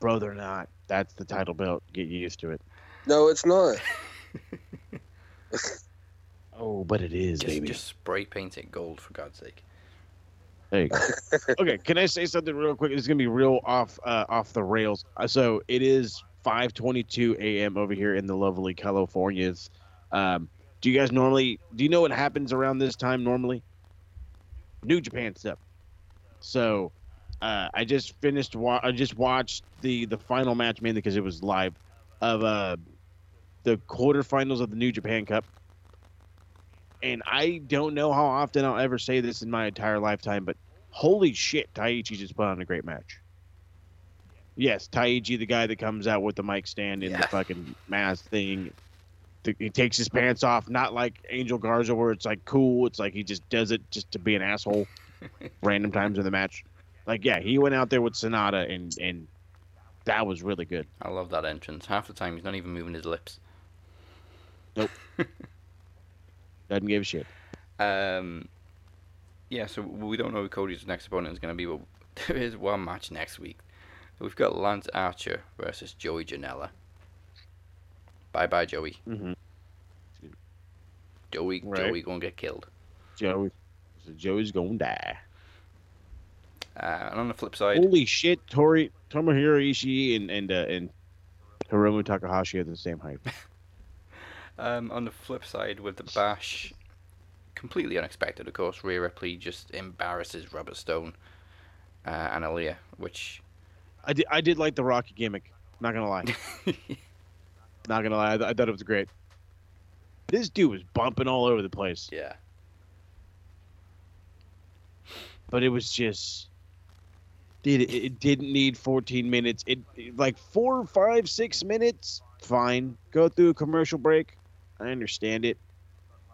Bro, they're not. That's the title belt. Get used to it. No, it's not. Oh, but it is, Just, baby. just spray paint it gold, for God's sake. There you go. okay, can I say something real quick? It's gonna be real off uh, off the rails. Uh, So it is 5:22 a.m. over here in the lovely Californias. Um, do you guys normally do you know what happens around this time normally? New Japan stuff. So uh, I just finished. Wa- I just watched the the final match mainly because it was live of uh, the quarterfinals of the New Japan Cup. And I don't know how often I'll ever say this in my entire lifetime, but holy shit, Taichi just put on a great match. Yes, Taichi, the guy that comes out with the mic stand and the fucking mask thing. The, he takes his pants off, not like Angel Garza, where it's like cool. It's like he just does it just to be an asshole, random times in the match. Like, yeah, he went out there with Sonata, and and that was really good. I love that entrance. Half the time he's not even moving his lips. Nope. Doesn't give a shit. Um, yeah, so we don't know who Cody's next opponent is going to be, but there is one match next week. We've got Lance Archer versus Joey Janela. Bye bye, Joey. Mm-hmm. Joey, Right. Joey gonna get killed. Joey, so Joey's gonna die. Uh, and on the flip side, Holy shit, Tori Tomohiro Ishii and and uh, and Hiromu Takahashi are the same height. um, on the flip side with the bash, completely unexpected, of course. Rhea Ripley just embarrasses Robert Stone uh, and Aaliyah, which I did I did like the Rocky gimmick. Not gonna lie. Not gonna lie, I, th- I thought it was great. This dude was bumping all over the place, yeah, but it was just. Dude, it, it didn't need 14 minutes. It, it like four, five, six minutes. Fine, go through a commercial break. I understand it,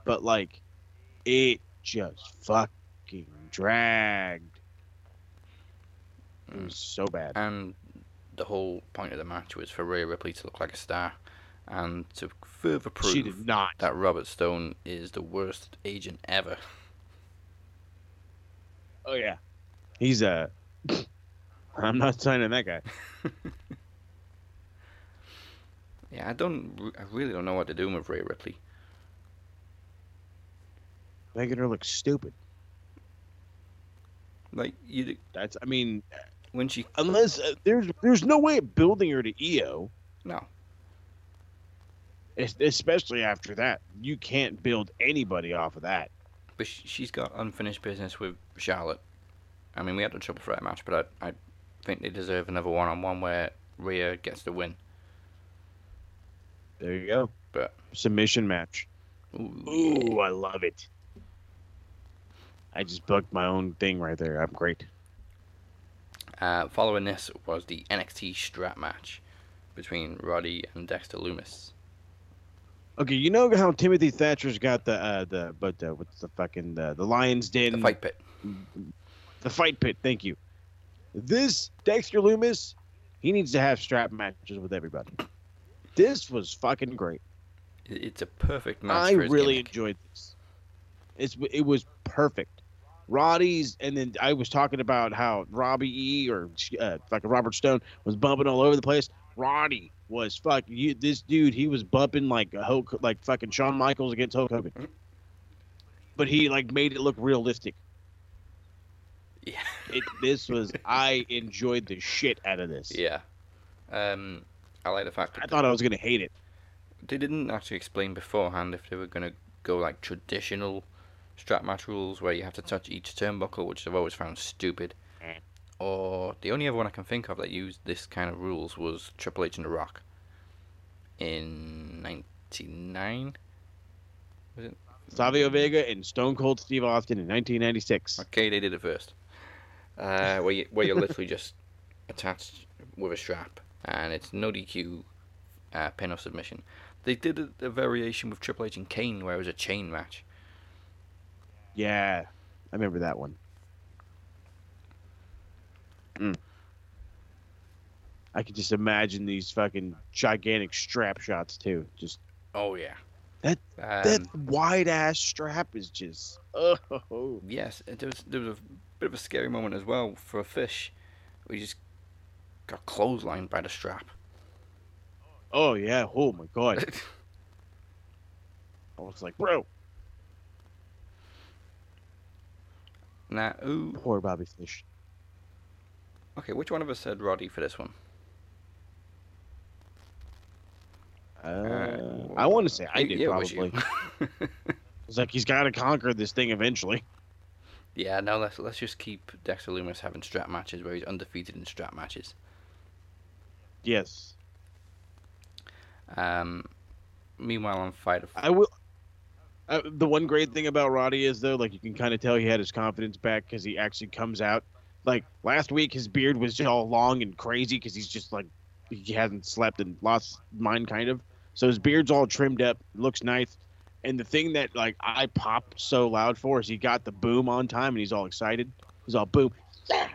but like, it just fucking dragged. It mm. was so bad. and the whole point of the match was for Rhea Ripley to look like a star, and to further prove She did not. that Robert Stone is the worst agent ever. Oh yeah, he's a. I'm not signing that guy. Yeah, I don't, I really don't know what to do with Rhea Ripley. Making her look stupid. Like you, That's. I mean, when she unless uh, there's there's no way of building her to Io, no, es- especially after that. You can't build anybody off of that. but she's got unfinished business with Charlotte. I mean, we had a triple threat match, but I, I think they deserve another one-on-one where Rhea gets the win. There you go. But Submission match. ooh, Ooh, I love it. I just booked my own thing right there. I'm great. Uh, following this was the NXT strap match between Roddy and Dexter Loomis. Okay, you know how Timothy Thatcher's got the uh the but uh, what's the fucking the the Lions Den The fight pit. the fight pit. Thank you. This Dexter Loomis, he needs to have strap matches with everybody. This was fucking great. It's a perfect match I really gimmick. enjoyed this. It's it was perfect. Roddy's, and then I was talking about how Robbie E or uh, fucking Robert Stone was bumping all over the place. Roddy was fuck you. This dude, he was bumping like a Hulk, like fucking Shawn Michaels against Hulk Hogan. But he like made it look realistic. Yeah. It, this was I enjoyed the shit out of this. Yeah. Um, I like the fact that I thought I was gonna hate it. they didn't actually explain beforehand if they were going to go like traditional strap match rules where you have to touch each turnbuckle, which I've always found stupid. Or the only other one I can think of that used this kind of rules was Triple H and The Rock in '99. Was it? Savio Vega and Stone Cold Steve Austin in 1996. Okay, they did it first. Uh, where you where you're literally just attached with a strap, and it's no DQ, uh, pin or submission. They did a, a variation with Triple H and Kane where it was a chain match. Yeah, I remember that one. Mm. I could just imagine these fucking gigantic strap shots too. Just Oh yeah. that Um, that wide ass strap is just oh Yes, and there was there was a bit of a scary moment as well for a fish. We just got clotheslined by the strap. oh yeah oh my god. I was like, bro, Now, ooh, poor Bobby Fish. Okay, which one of us said Roddy for this one? Uh, I want to say I did yeah, it was you. probably. it's like he's got to conquer this thing eventually. Yeah, no, let's let's just keep Dexter Loomis having strap matches where he's undefeated in strap matches. Yes, Um, meanwhile, on Fight of I will. Uh, the one great thing about Roddy is though, like you can kind of tell he had his confidence back because he actually comes out. Like last week, his beard was just all long and crazy because he's just like he hasn't slept and lost mind kind of. So his beard's all trimmed up, looks nice. And the thing that like I pop so loud for is he got the boom on time and he's all excited. He's all boom. Yeah.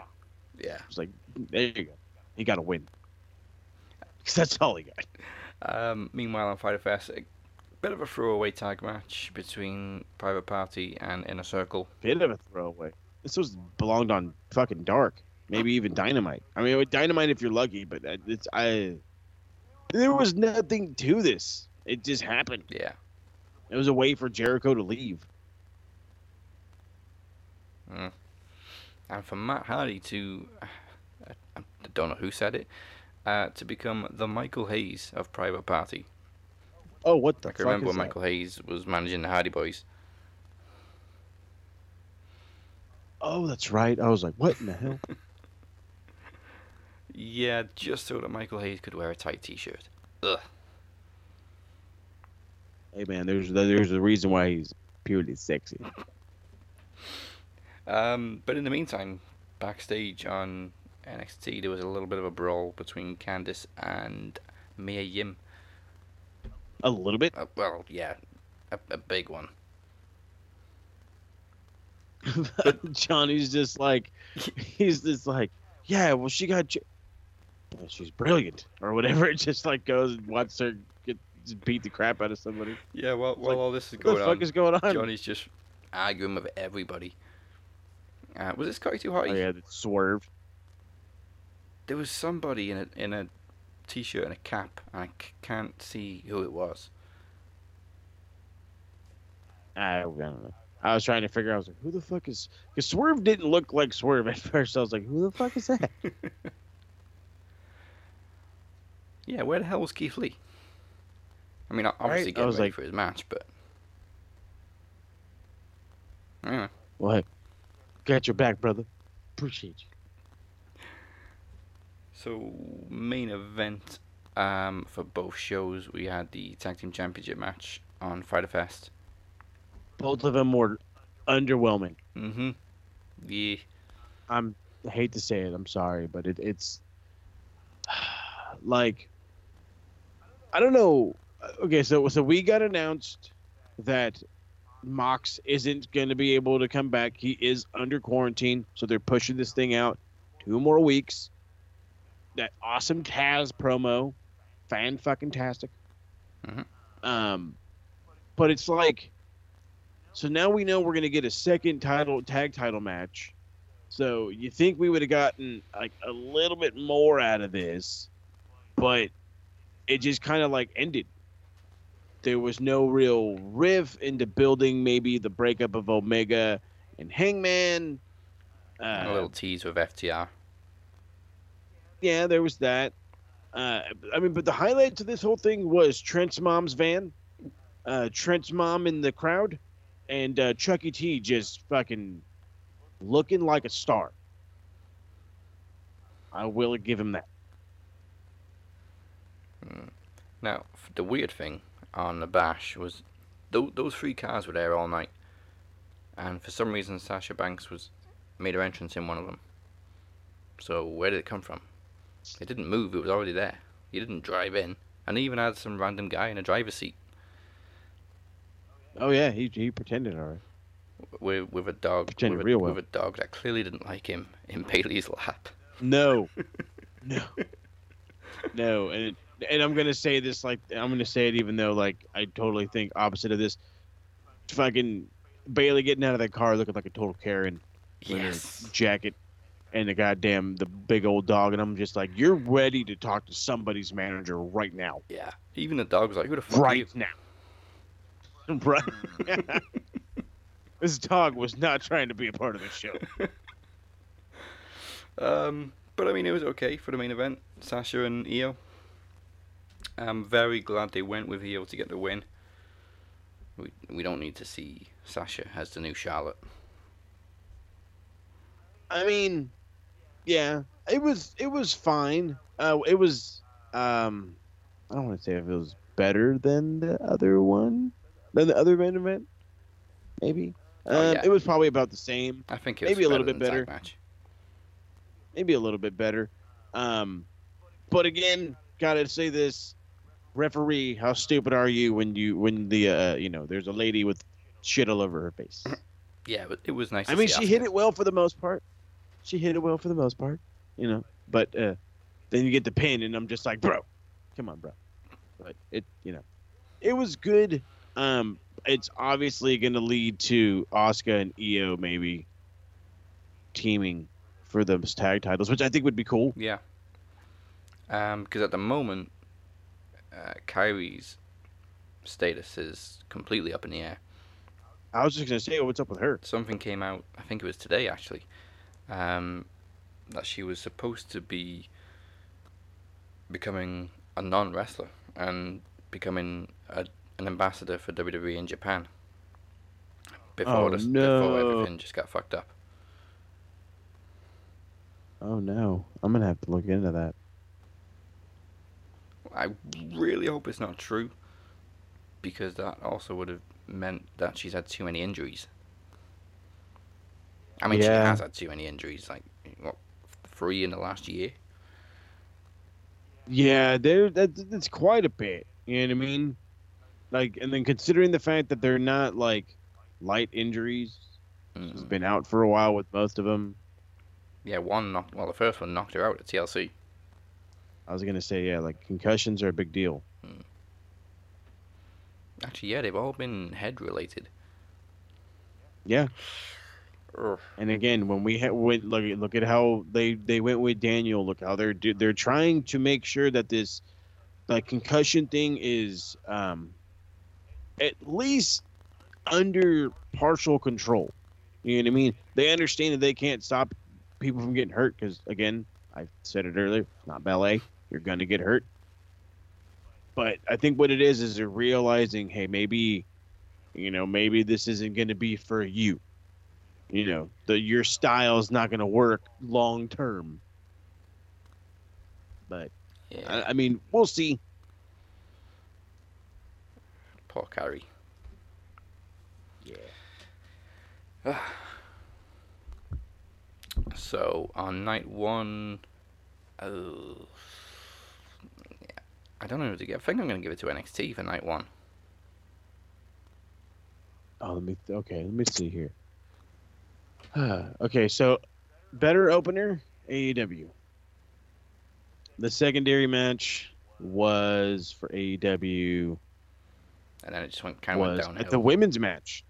yeah. It's like there you go. He got to win. 'Cause that's all he got. Um, meanwhile, on Fyter Fest, a bit of a throwaway tag match between Private Party and Inner Circle. bit of a throwaway. This was belonged on fucking dark, maybe even dynamite. I mean, with dynamite if you're lucky, but uh, it's I. There was nothing to this. It just happened. Yeah. It was a way for Jericho to leave. Mm. And for Matt Hardy to, I don't know who said it, uh, to become the Michael Hayes of Private Party. Oh, what the fuck? I can remember when? Michael Hayes was managing the Hardy Boys. Oh, that's right. I was like, what in the hell? Yeah, just so that Michael Hayes could wear a tight T-shirt. Ugh. hey man, there's there's a reason why he's purely sexy. Um, but in the meantime, backstage on NXT, there was a little bit of a brawl between Candice and Mia Yim. A little bit. Uh, well, yeah, a, a big one. Johnny's just like, he's just like, yeah. Well, she got. Well, she's brilliant, or whatever. It just like goes and watches her get beat the crap out of somebody. Yeah, well, while like, all this is going on. what the on, fuck is going on? Johnny's just arguing with everybody. Uh, was it Scotty Too Hotty? Oh yeah, the swerve. There was somebody in a in a t-shirt and a cap, and I c- can't see who it was. I don't know. I was trying to figure out. I was like, who the fuck is? Because Swerve didn't look like Swerve at first. I was like, who the fuck is that? Yeah, where the hell was Keith Lee? I mean, obviously Right, I getting was ready like- for his match, but anyway. well, hey, got your back, brother. Appreciate you. So main event um, for both shows, we had the tag team championship match on Fyter Fest. Both of them were underwhelming. Mm-hmm. Yeah. I'm I hate to say it. I'm sorry, but it, it's like I don't know. Okay, so so we got announced that Mox isn't going to be able to come back. He is under quarantine, so they're pushing this thing out two more weeks. That awesome Taz promo, fan fucking tastic. Um, but it's like, so now we know we're gonna get a second title tag title match. So you think we would have gotten like a little bit more out of this, but it just kind of like ended. There was no real riff into building maybe the breakup of Omega and Hangman. And a Uh, little tease with FTR. yeah, there was that. Uh, I mean, but the highlight to this whole thing was Trent's mom's van, uh, Trent's mom in the crowd, and uh, Chucky T just fucking looking like a star. I will give him that. Mm. Now, the weird thing on the bash was th- those three cars were there all night, and for some reason Sasha Banks was made her entrance in one of them. So where did it come from? It didn't move; it was already there. He didn't drive in, and even had some random guy in a driver's seat Oh yeah, he he pretended all right. with with a dog Pretended with, a, real well. with a dog that clearly didn't like him in Bayley's lap. No, no, no, and and I'm gonna say this like I'm gonna say it even though like I totally think opposite of this. Fucking Bailey getting out of that car looking like a total Karen with Yes. her jacket and the goddamn the big old dog, and I'm just like, you're ready to talk to somebody's manager right now, Yeah, even the dog was like, "Who the fuck right you?" now, right. this dog was not trying to be a part of the show. Um, but I mean, it was okay for the main event. Sasha and Io. I'm very glad they went with Io to get the win. We we don't need to see Sasha as the new Charlotte. I mean, yeah, it was it was fine. Uh, it was um, I don't want to say if it was better than the other one, than the other main event. Maybe. Um, Oh, yeah. It was probably about the same. I think it was maybe a little bit better. match. Maybe a little bit better. Um, but again, gotta say this, referee, how stupid are you when you when the uh you know there's a lady with shit all over her face. Yeah, but it was nice. I mean, she hit it well for the most part. She hit it well for the most part, you know. But uh, then you get the pin, and I'm just like, bro, come on, bro. But it, you know, it was good. Um, it's obviously going to lead to Asuka and Io maybe teaming for those tag titles, which I think would be cool. Yeah. Um, because at the moment, uh, Kairi's status is completely up in the air. I was just going to say, what's up with her? Something came out. I think it was today actually. Um, that she was supposed to be becoming a non-wrestler and becoming a, an ambassador for WWE in Japan. Before Oh, this, no. before everything just got fucked up. Oh no, I'm gonna have to look into that. I really hope it's not true, because that also would have meant that she's had too many injuries. I mean, she has had too many injuries, like what, three in the last year. Yeah, there that that's quite a bit. You know what I mean? Like, and then considering the fact that they're not like light injuries, she's been out for a while with most of them. Yeah, one knocked. Well, the first one knocked her out at TLC. I was gonna say, yeah, like concussions are a big deal. Actually, yeah, they've all been head related. Yeah. And again, when we ha- went look look at how they they went with Daniel. Look how they're they're trying to make sure that this like concussion thing is um at least under partial control. You know what I mean? They understand that they can't stop people from getting hurt because again, I said it earlier, it's not ballet. You're gonna get hurt. But I think what it is is they're realizing, hey, maybe, you know, maybe this isn't gonna be for you you know the your style is not going to work long term but I, I mean we'll see Poor Kairi. Yeah. so on night one, oh, yeah, I don't know who to give. I think I'm gonna give it to NXT for night one. oh let me okay let me see here okay so better opener aew the secondary match was for aew And then it just went kind of went downhill. at the women's match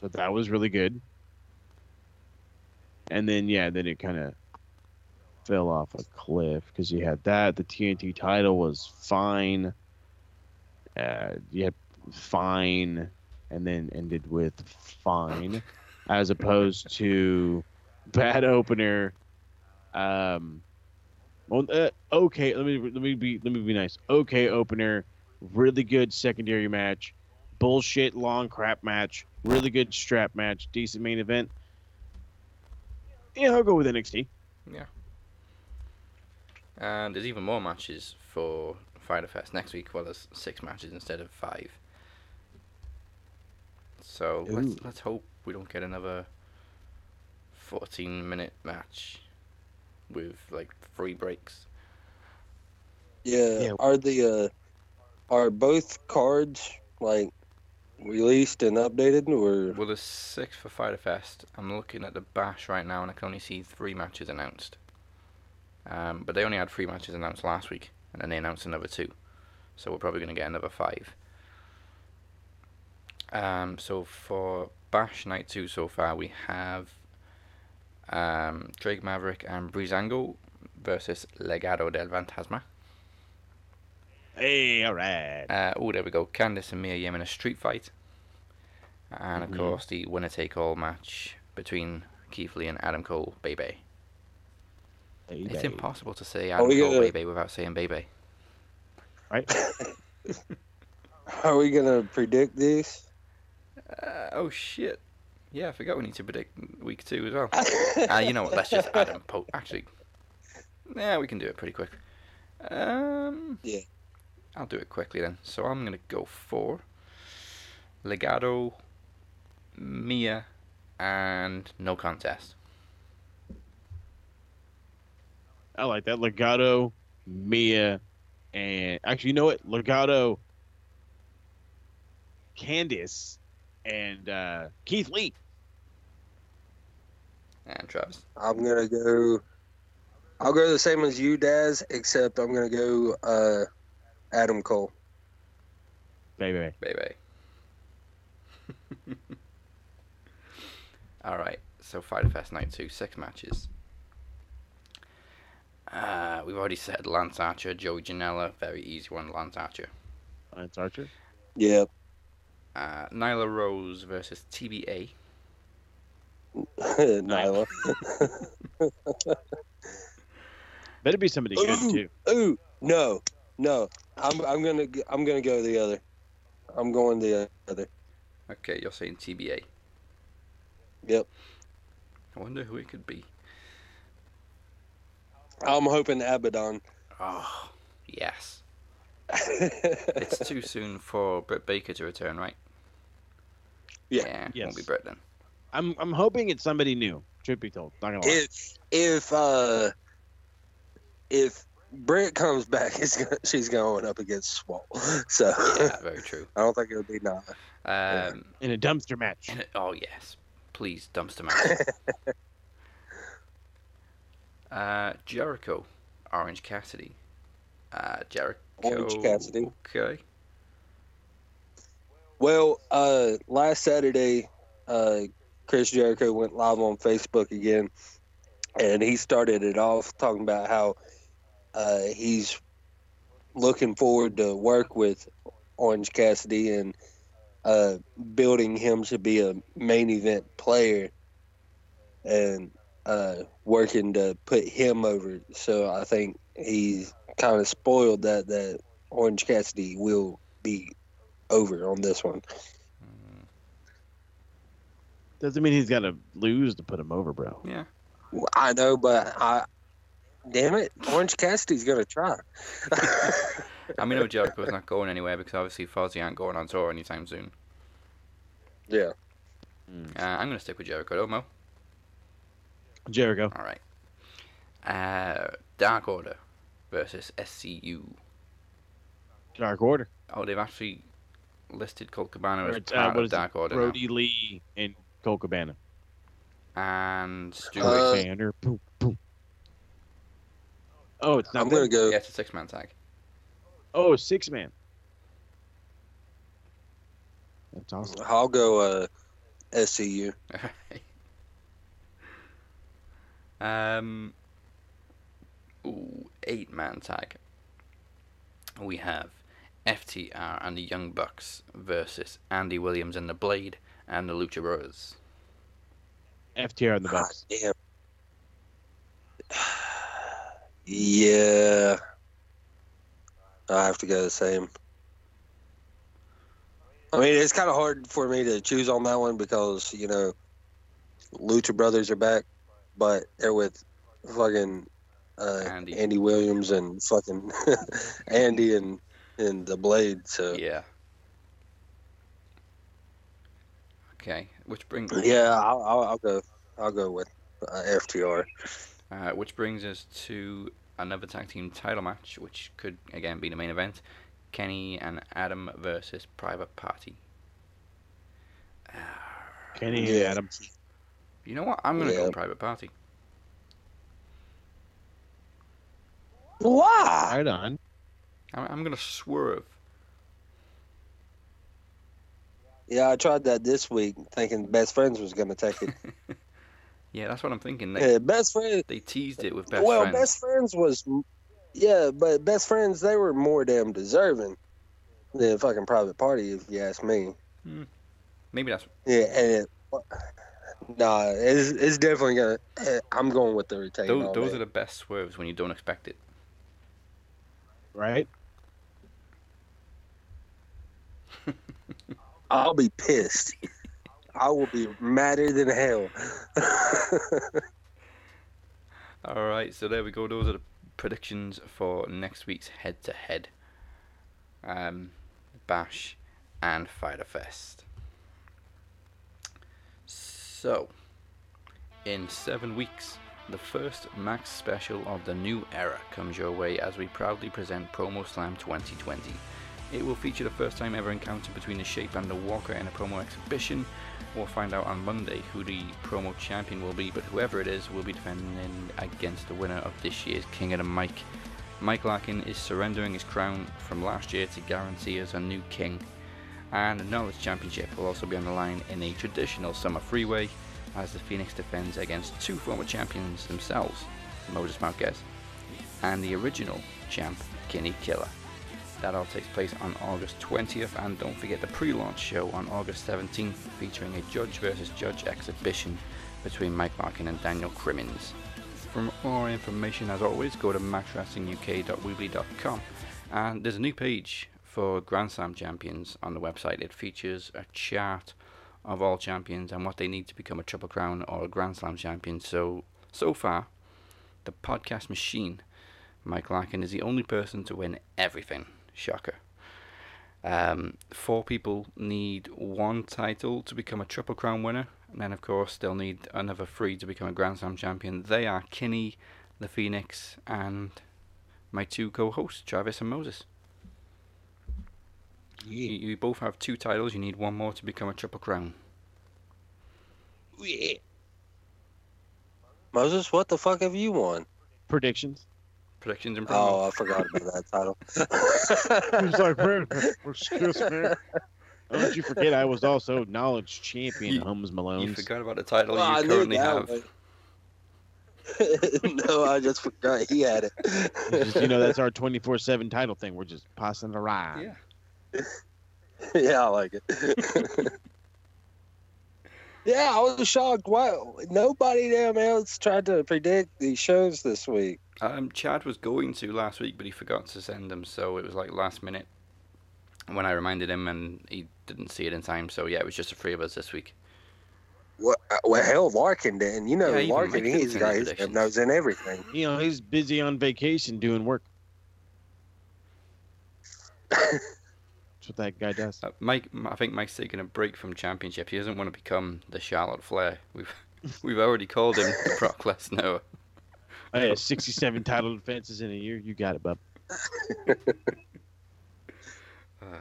so that was really good and then yeah then it kind of fell off a cliff because you had that the tnt title was fine uh you had fine and then ended with fine as opposed to bad opener. Um, well, uh, okay. Let me let me be let me be nice. Okay, opener. Really good secondary match. Bullshit long crap match. Really good strap match. Decent main event. Yeah, I'll go with NXT. Yeah. And there's even more matches for Fyter Fest next week. Well, there's six matches instead of five. So let's let's hope we don't get another 14 minute match with like three breaks. Yeah. Yeah. Are the uh, are both cards like released and updated, or Well, there's six for Fyter Fest. I'm looking at the Bash right now, and I can only see three matches announced. Um, but they only had three matches announced last week, and then they announced another two. So we're probably going to get another five. Um, so for Bash Night 2 so far, we have um, Drake Maverick and Breezango versus Legado del Fantasma. Hey, all right. Uh, oh, there we go. Candice and Mia Yim in a street fight. And of Mhm. course, the winner take all match between Keith Lee and Adam Cole, Baby. It's impossible to say Adam Cole, gonna- Baby without saying Baby. Right. are we gonna predict this? Uh, oh, shit. Yeah, I forgot we need to predict week two as well. uh, you know what? Let's just Adam Po. Actually, yeah, we can do it pretty quick. Um, Yeah. I'll do it quickly then. So I'm gonna go for Legado, Mia, and no contest. I like that. Legado, Mia, and actually, you know what? Legado, Candice, and uh, Keith Lee. And Travis. I'm gonna go. I'll go the same as you, Daz, except I'm gonna go uh, Adam Cole. Baby. Baby. All right. So Fyter Fest Night Two, six matches. Uh, we've already said Lance Archer, Joey Janela, very easy one. Lance Archer. Lance Archer. Yep. Uh, Nyla Rose versus TBA. Nyla. Better be somebody good too. ooh, no, no. I'm I'm gonna g- I'm gonna go the other. I'm going the other. Okay, you're saying TBA. Yep. I wonder who it could be. I'm hoping Abaddon. Oh, yes. it's too soon for Britt Baker to return, right? Yeah. Yeah, Yes. won't be Britt then. I'm I'm hoping it's somebody new. Truth be told, not gonna lie. if if uh if Britt comes back, it's gonna, she's going up against Swole. So Yeah, very true. I don't think it'll be Nyla. Um, in a dumpster match. a- oh yes, please dumpster match. uh, Jericho, Orange Cassidy. Uh, Jericho. Orange Cassidy. Okay. Well, uh, last Saturday, uh, Chris Jericho went live on Facebook again, and he started it off talking about how uh, he's looking forward to work with Orange Cassidy and uh, building him to be a main event player and uh, working to put him over. So I think he's kind of spoiled that that Orange Cassidy will be over on this one. Doesn't mean he's got to lose to put him over, bro. Yeah. I know, but I, damn it, Orange Cassidy's gonna try. I mean, no, Jericho's not going anywhere because obviously Fozzy aren't going on tour anytime soon. Yeah. Uh, I'm going to stick with Jericho, though, Mo. Jericho. All right. Uh, Dark Order versus SCU. Dark Order. Oh, they've actually listed Colt Cabana as It's, uh, part what of is it? Dark Order now. Lee and Colt Cabana. And Stu Joey Grayson. Banner. Boom, boom. Oh, it's not. I'm gonna go. Yeah, it's a six-man tag. Oh, six man. That's awesome. I'll go uh, SCU. um, ooh, eight-man tag. We have FTR and the Young Bucks versus Andy Williams and the Blade and the Lucha Brothers. FTR and the God Bucks. damn. Yeah. I have to go the same. I mean, it's kind of hard for me to choose on that one because, you know, Lucha Brothers are back, but they're with fucking uh, Andy. Williams and fucking Andy and, and the Blade. So Yeah. Okay, which brings yeah, I'll, I'll, I'll go. I'll go with uh, FTR. Uh, which brings us to another tag team title match, which could again be the main event: Kenny and Adam versus Private Party. Kenny and Adam. You know what? I'm gonna go Private Party. Why? Right on. I'm, I'm gonna swerve. Yeah, I tried that this week, thinking Best Friends was going to take it. Yeah, that's what I'm thinking. They, yeah, Best Friends. they teased it with Best well, Friends. Well, best Friends was, yeah, but Best Friends they were more damn deserving than fucking Private Party, if you ask me. Hmm. Maybe that's Yeah, and it, nah, it's, it's definitely gonna. eh, I'm going with the retain. those, those are the best swerves when you don't expect it. Right? I'll be pissed. I will be madder than hell. All right, so there we go. Those are the predictions for next week's head-to-head, um, Bash and Fyter Fest. So, in seven weeks, the first Max special of the new era comes your way as we proudly present Promo Slam 2020. It will feature the first time ever encounter between the Shape and the Walker in a promo exhibition. We'll find out on Monday who the promo champion will be, but whoever it is will be defending against the winner of this year's King of the Mike. Mike Larkin is surrendering his crown from last year to guarantee us a new king. And the Knowledge Championship will also be on the line in a traditional summer freeway as the Phoenix defends against two former champions themselves, Moses Marquez and the original champ, Kenny Killer. That all takes place on August 20th, and don't forget the pre launch show on August 17th, featuring a judge versus judge exhibition between Mike Larkin and Daniel Crimmins. For more information, as always, go to matchwrestlinguk.weebly.com. And there's a new page for Grand Slam champions on the website. It features a chart of all champions and what they need to become a Triple Crown or a Grand Slam champion. So, so far, the podcast machine, Mike Larkin, is the only person to win everything. Shocker. Um, four people need one title to become a Triple Crown winner, and then, of course, they'll need another three to become a Grand Slam champion. They are Kinney, the Phoenix, and my two co hosts, Travis and Moses. You, you both have two titles, you need one more to become a Triple Crown. Yeah. Moses, what the fuck have you won? Predictions. Predictions and promo. Oh, I forgot about that title. He's like, "Man, excuse me. Don't you forget I was also knowledge champion, Holmes Malone. You forgot about the title Well, you knew currently that have. one. no, I just forgot he had it. Just, you know, that's our 24 7 title thing. We're just passing it around. Yeah. yeah, I like it. Yeah, I was shocked. Wow, nobody damn else tried to predict these shows this week. Um, Chad was going to last week, but he forgot to send them, so it was like last minute when I reminded him, and he didn't see it in time. So yeah, it was just the three of us this week. Well, uh, well hell, Larkin didn't. You know, Yeah, even Larkin, Mike didn't he's send got his his nose in everything. You know, he's busy on vacation doing work. That's what that guy does. Uh, Mike, I think Mike's taking a break from championship. He doesn't want to become the Charlotte Flair. We've we've already called him the Brock Lesnar. I had 67 title defenses in a year. You got it, bub.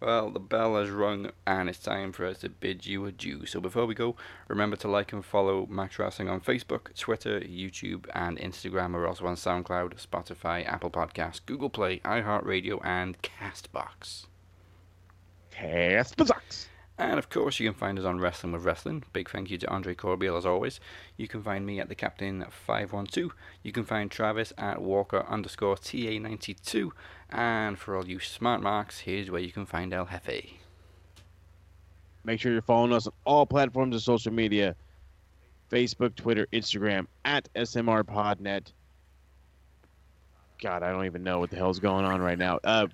Well, the bell has rung and it's time for us to bid you adieu. So before we go, remember to like and follow Max Wrestling on Facebook, Twitter, YouTube, and Instagram. We're also on SoundCloud, Spotify, Apple Podcasts, Google Play, iHeartRadio, and Castbox. Castbox. And of course, you can find us on Wrestling with Wrestling. Big thank you to Andre Corbiel as always. You can find me at the Captain 512. You can find Travis at Walker underscore TA92. And for all you smart marks, here's where you can find El Jefe. Make sure you're following us on all platforms of social media Facebook, Twitter, Instagram at SMR SMRPodNet. God, I don't even know what the hell's going on right now. Uh,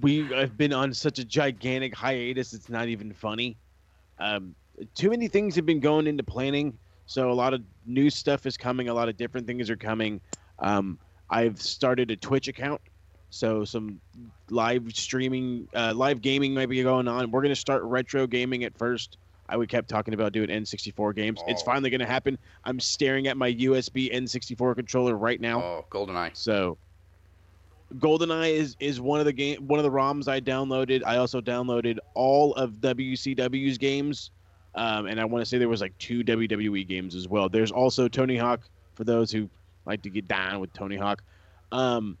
we have been on such a gigantic hiatus; it's not even funny. Um, too many things have been going into planning, so a lot of new stuff is coming. A lot of different things are coming. Um, I've started a Twitch account, so some live streaming, uh, live gaming might be going on. We're gonna start retro gaming at first. I we kept talking about doing N64 games. It's Oh. finally gonna happen. I'm staring at my USB N64 controller right now. Oh, GoldenEye. So GoldenEye is is one of the game one of the ROMs I downloaded. I also downloaded all of WCW's games. Um, and I want to say there was like two WWE games as well. There's also Tony Hawk for those who like to get down with Tony Hawk. Um,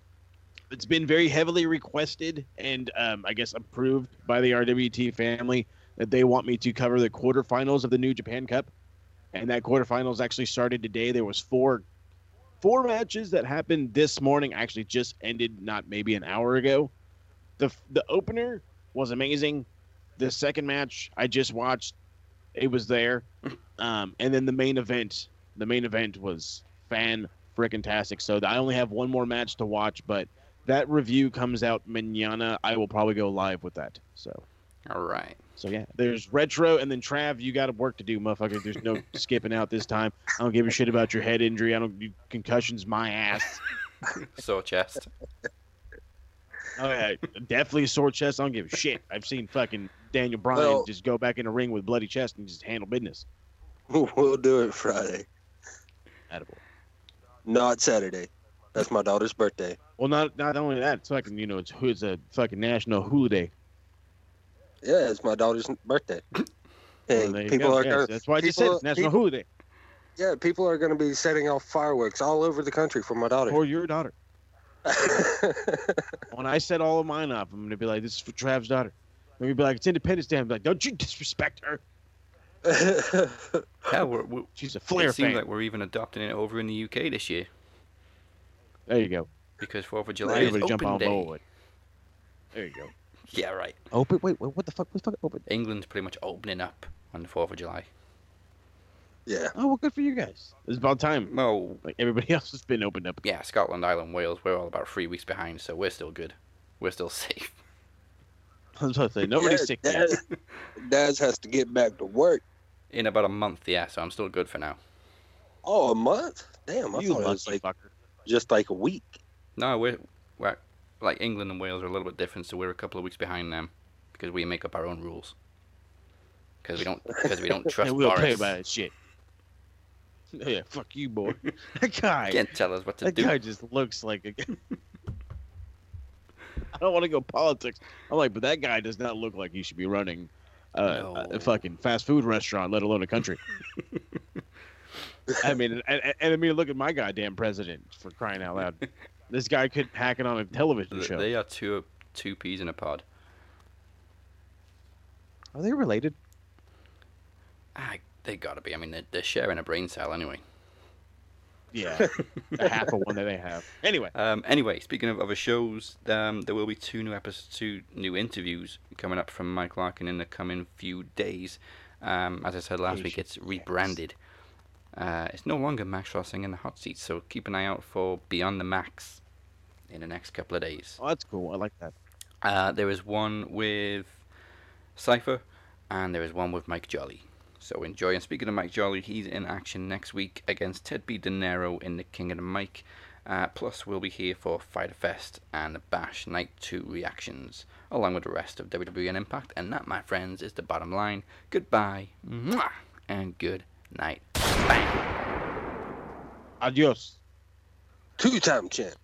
it's been very heavily requested and um, I guess approved by the RWT family that they want me to cover the quarterfinals of the New Japan Cup. And that quarterfinals actually started today. There was four four matches that happened this morning actually just ended not maybe an hour ago. The the opener was amazing. The second match I just watched, it was there. Um, and then the main event, the main event was fan freaking tastic. So I only have one more match to watch, but that review comes out manana. I will probably go live with that. So All right. so yeah, there's retro, and then Trav, you got a work to do, motherfucker. There's no skipping out this time. I don't give a shit about your head injury. I don't you, concussions, my ass. Sore chest. Oh yeah, definitely a sore chest. I don't give a shit. I've seen fucking Daniel Bryan Well- just go back in the ring with bloody chest and just handle business. We'll do it Friday. Attaboy. Not Saturday. That's my daughter's birthday. Well, not not only that, it's fucking you know it's it's a fucking national holiday. Yeah, it's my daughter's birthday. Well, And people go. are Yes, gonna, that's why I just said people- it's national people- holiday Yeah, people are going to be setting off fireworks all over the country for my daughter. for your daughter. when I set all of mine off, I'm gonna be like, "This is for Trav's daughter." Let me be like, "It's Independence Day." I'm like, "Don't you disrespect her?" Yeah, we're, we're, She's a Flair it seems fan. like we're even adopting it over in the UK this year There you go. because Fourth of July is Everybody jump open on day. board. There you go. Yeah, right. Open. Wait, wait, what the fuck? What the fuck? Open. England's pretty much opening up on the Fourth of July. Yeah. Oh well, good for you guys. It's about time. Well, Like everybody else has been opened up. yeah, Scotland, Ireland, Wales, we're all about three weeks behind, so we're still good. We're still safe. I was about to say nobody's Yeah, sick yet. Daz, Daz has to get back to work. In about a month, yeah, so I'm still good for now. Oh, a month? Damn, I You thought it was like fucker. just like a week. No, we're, we're like England and Wales are a little bit different, so we're a couple of weeks behind them because we make up our own rules. Because we don't, because we don't trust and we'll pay about that shit. Yeah, fuck you, boy. that guy. Can't tell us what to that do. That guy just looks like a. I don't want to go politics. I'm like, but that guy does not look like he should be running uh, a fucking fast food restaurant, let alone a country. I mean, and, and, and I mean, look at my goddamn president for crying out loud. This guy could hack it on a television show. They are two two peas in a pod. Are they related? Ah, they gotta be. I mean, they're, they're sharing a brain cell anyway. Yeah, a half of one that they have. Anyway, Um, anyway, speaking of other shows, um, there will be two new episodes, two new interviews coming up from Mike Larkin in the coming few days. Um, as I said last week, it's rebranded. Uh, it's no longer Max Wrestling in the hot seat, so keep an eye out for Beyond the Max in the next couple of days. oh, that's cool. I like that. Uh, there is one with Cypher, and there is one with Mike Jolly. So enjoy. And speaking of Mike Jolly, he's in action next week against Ted B. De Niro in the King of the Mike. Uh, plus, we'll be here for Fyter Fest and Bash Night 2 reactions, along with the rest of WWE and Impact. And that, my friends, is the bottom line. Goodbye, mwah, and good night. Bang. Adios. Two time champ.